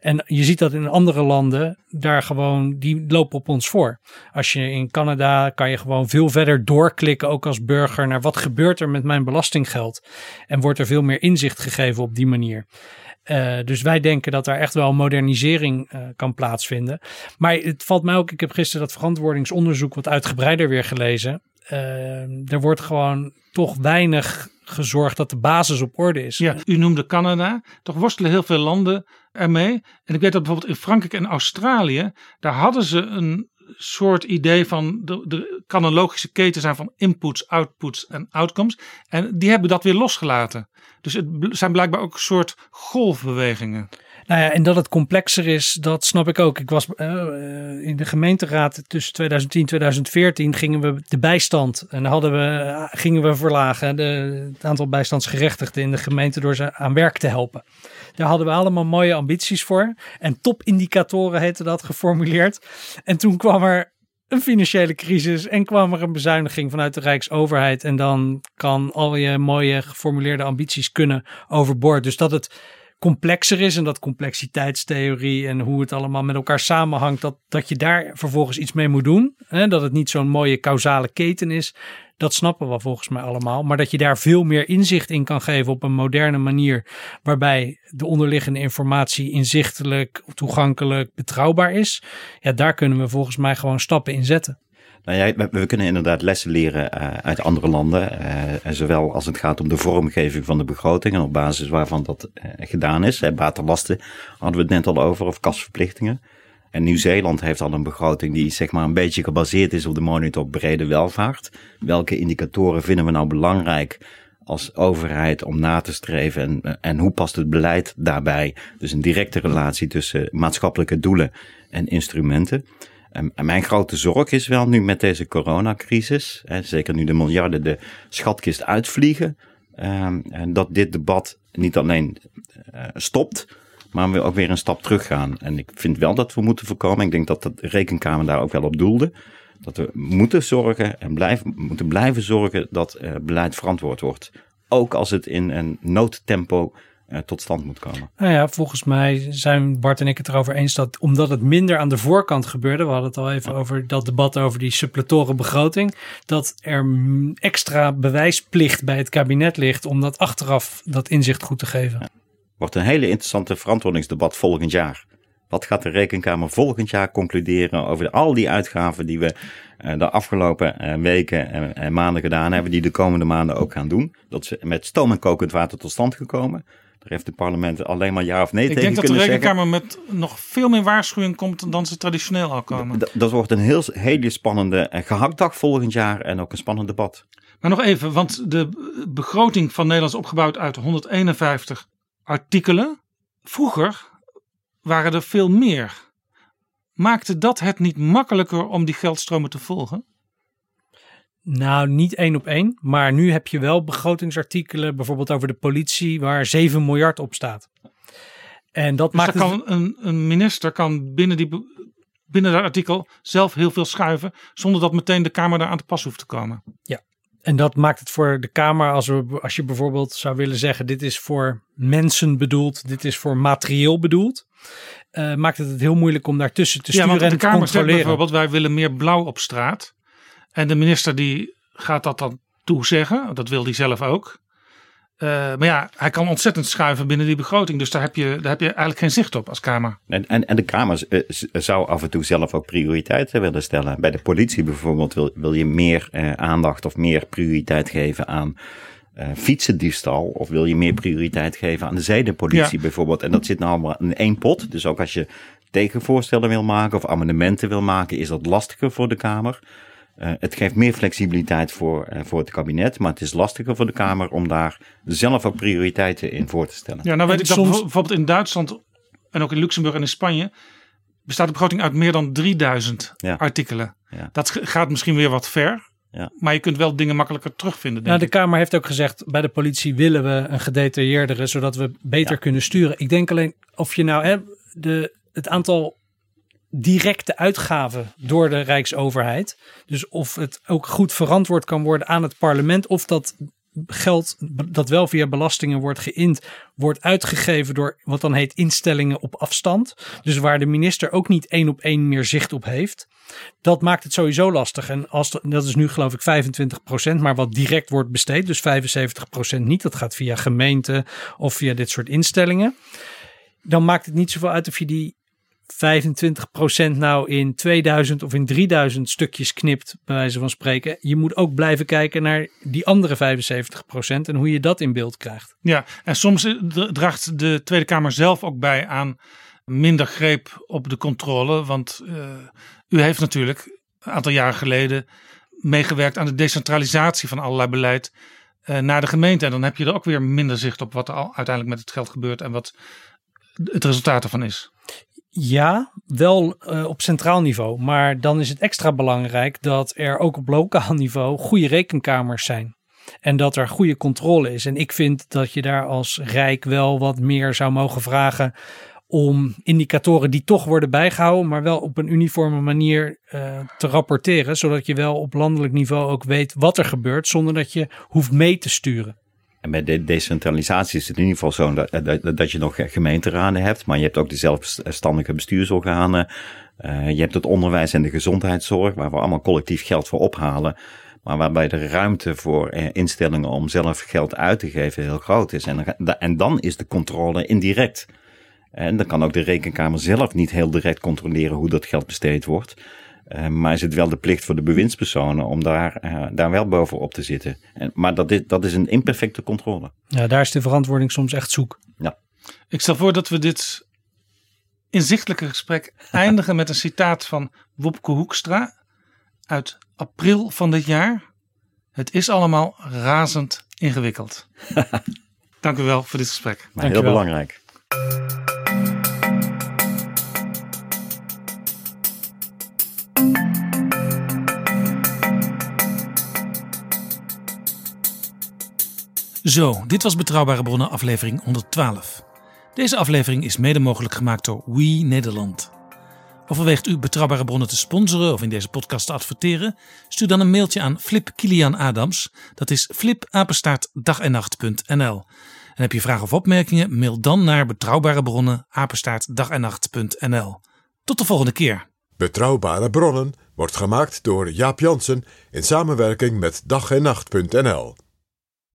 En je ziet dat in andere landen, daar gewoon, die lopen op ons voor. Als je in Canada kan je gewoon veel verder doorklikken, ook als burger, naar wat gebeurt er met mijn belastinggeld. En wordt er veel meer inzicht gegeven op die manier. Uh, dus wij denken dat daar echt wel modernisering uh, kan plaatsvinden. Maar het valt mij ook, ik heb gisteren dat verantwoordingsonderzoek wat uitgebreider weer gelezen. Uh, er wordt gewoon toch weinig gezorgd dat de basis op orde is. Ja, u noemde Canada. Toch worstelen heel veel landen ermee. En ik weet dat bijvoorbeeld in Frankrijk en Australië, daar hadden ze een soort idee van de, de kan een logische keten zijn van inputs, outputs en outcomes. En die hebben dat weer losgelaten. Dus het zijn blijkbaar ook een soort golfbewegingen. Nou ja, en dat het complexer is, dat snap ik ook. Ik was uh, in de gemeenteraad tussen 2010 en 2014 gingen we de bijstand en hadden we, gingen we verlagen. De, het aantal bijstandsgerechtigden in de gemeente door ze aan werk te helpen. Daar hadden we allemaal mooie ambities voor. En topindicatoren heette dat geformuleerd. En toen kwam er een financiële crisis en kwam er een bezuiniging vanuit de Rijksoverheid. En dan kan al je mooie geformuleerde ambities kunnen overboord. Dus dat het complexer is en dat complexiteitstheorie en hoe het allemaal met elkaar samenhangt, dat, dat je daar vervolgens iets mee moet doen. Hè? Dat het niet zo'n mooie causale keten is. Dat snappen we volgens mij allemaal. Maar dat je daar veel meer inzicht in kan geven op een moderne manier. Waarbij de onderliggende informatie inzichtelijk, toegankelijk, betrouwbaar is. Ja, daar kunnen we volgens mij gewoon stappen in zetten. Nou ja, we, kunnen inderdaad lessen leren uh, uit andere landen. Uh, zowel als het gaat om de vormgeving van de begroting en op basis waarvan dat uh, gedaan is. Hè, batenlasten hadden we het net al over, of kasverplichtingen. En Nieuw-Zeeland heeft al een begroting die zeg maar een beetje gebaseerd is op de monitor brede welvaart. Welke indicatoren vinden we nou belangrijk als overheid om na te streven en, en hoe past het beleid daarbij? Dus een directe relatie tussen maatschappelijke doelen en instrumenten. En mijn grote zorg is wel nu met deze coronacrisis, hè, zeker nu de miljarden de schatkist uitvliegen, um, en dat dit debat niet alleen uh, stopt, maar we ook weer een stap terug gaan. En ik vind wel dat we moeten voorkomen, ik denk dat de rekenkamer daar ook wel op doelde, dat we moeten zorgen en blijven, moeten blijven zorgen dat uh, beleid verantwoord wordt. Ook als het in een noodtempo tot stand moet komen. Nou ja, volgens mij zijn Bart en ik het erover eens dat omdat het minder aan de voorkant gebeurde, we hadden het al even over dat debat over die suppletoren begroting, dat er extra bewijsplicht bij het kabinet ligt om dat achteraf dat inzicht goed te geven. Ja. Wordt een hele interessante verantwoordingsdebat volgend jaar. Wat gaat de Rekenkamer volgend jaar concluderen over al die uitgaven die we uh, de afgelopen uh, weken en, en, maanden gedaan hebben, die de komende maanden ook gaan doen? Dat is met stoom en kokend water tot stand gekomen. Daar heeft het parlement alleen maar ja of nee ik tegen kunnen zeggen. Ik denk dat de. Rekenkamer met nog veel meer waarschuwing komt dan ze traditioneel al komen. D dat wordt een heel, hele spannende gehaktdag volgend jaar en ook een spannend debat. Maar nog even, want de begroting van Nederland is opgebouwd uit 151 artikelen. Vroeger waren er veel meer. Maakte dat het niet makkelijker om die geldstromen te volgen? Nou, niet één op één. Maar nu heb je wel begrotingsartikelen, bijvoorbeeld over de politie, waar 7 miljard op staat. En dat dus maakt kan het... een, een, minister kan binnen, die, binnen dat artikel zelf heel veel schuiven, zonder dat meteen de Kamer daar aan te pas hoeft te komen. Ja, en dat maakt het voor de Kamer, als, we, als je bijvoorbeeld zou willen zeggen: dit is voor mensen bedoeld, dit is voor materieel bedoeld. Uh, maakt het het heel moeilijk om daartussen te sturen ja, want en de te Kamer zegt bijvoorbeeld: wij willen meer blauw op straat. En de minister die gaat dat dan toezeggen. Dat wil hij zelf ook. Uh, maar ja, hij kan ontzettend schuiven binnen die begroting. Dus daar heb je, daar heb je eigenlijk geen zicht op als Kamer. En, en, en de Kamer uh, zou af en toe zelf ook prioriteiten willen stellen. Bij de politie bijvoorbeeld wil, wil je meer uh, aandacht of meer prioriteit geven aan fietsendiefstal. Of wil je meer prioriteit geven aan de zedenpolitie ja. bijvoorbeeld. En dat zit nou allemaal in één pot. Dus ook als je tegenvoorstellen wil maken of amendementen wil maken, is dat lastiger voor de Kamer. Uh, het geeft meer flexibiliteit voor, uh, voor het kabinet, maar het is lastiger voor de Kamer om daar zelf ook prioriteiten in voor te stellen. Ja, nou weet En ik soms- dat bijvoorbeeld in Duitsland en ook in Luxemburg en in Spanje bestaat de begroting uit meer dan 3000 Ja. artikelen. Ja. Dat gaat misschien weer wat ver, Ja. maar je kunt wel dingen makkelijker terugvinden. Denk Nou, de ik. Kamer heeft ook gezegd, bij de politie willen we een gedetailleerdere, zodat we beter kunnen sturen. Ik denk alleen of je nou hè, de, het aantal directe uitgaven door de Rijksoverheid. Dus of het ook goed verantwoord kan worden aan het parlement, of dat geld dat wel via belastingen wordt geïnd, wordt uitgegeven door wat dan heet instellingen op afstand. Dus waar de minister ook niet één op één meer zicht op heeft. Dat maakt het sowieso lastig. En als dat is nu geloof ik 25%, maar wat direct wordt besteed, dus 75% niet. Dat gaat via gemeenten of via dit soort instellingen. Dan maakt het niet zoveel uit of je die 25% nou in 2000 of in 3000 stukjes knipt, bij wijze van spreken. Je moet ook blijven kijken naar die andere 75% en hoe je dat in beeld krijgt. Ja, en soms draagt de Tweede Kamer zelf ook bij aan minder greep op de controle. Want uh, u heeft natuurlijk een aantal jaren geleden meegewerkt aan de decentralisatie van allerlei beleid uh, naar de gemeente. En dan heb je er ook weer minder zicht op wat er al uiteindelijk met het geld gebeurt en wat het resultaat ervan is. Ja, wel uh, op centraal niveau. Maar dan is het extra belangrijk dat er ook op lokaal niveau goede rekenkamers zijn. En dat er goede controle is. En ik vind dat je daar als Rijk wel wat meer zou mogen vragen om indicatoren die toch worden bijgehouden, maar wel op een uniforme manier uh, te rapporteren, zodat je wel op landelijk niveau ook weet wat er gebeurt, zonder dat je hoeft mee te sturen. En bij de decentralisatie is het in ieder geval zo dat, dat, dat je nog gemeenteraden hebt, maar je hebt ook de zelfstandige bestuursorganen. Uh, je hebt het onderwijs en de gezondheidszorg, waar we allemaal collectief geld voor ophalen. Maar waarbij de ruimte voor eh, instellingen om zelf geld uit te geven heel groot is. En, en dan is de controle indirect. En dan kan ook de rekenkamer zelf niet heel direct controleren hoe dat geld besteed wordt. Uh, maar is het wel de plicht voor de bewindspersonen om daar, uh, daar wel bovenop te zitten. En, maar dat is, dat is een imperfecte controle. Ja, daar is de verantwoording soms echt zoek. Ja. Ik stel voor dat we dit inzichtelijke gesprek eindigen met een citaat van Wopke Hoekstra uit april van dit jaar. Het is allemaal razend ingewikkeld. Dank u wel voor dit gesprek. Maar heel belangrijk. Zo, dit was Betrouwbare Bronnen aflevering 112. Deze aflevering is mede mogelijk gemaakt door We Nederland. Overweegt u Betrouwbare Bronnen te sponsoren of in deze podcast te adverteren? Stuur dan een mailtje aan Flip Kilian Adams. Dat is flipapenstaartdagennacht.nl. En heb je vragen of opmerkingen? Mail dan naar Betrouwbare Bronnen apenstaartdagennacht.nl. Tot de volgende keer. Betrouwbare Bronnen wordt gemaakt door Jaap Jansen in samenwerking met dag en nacht.nl.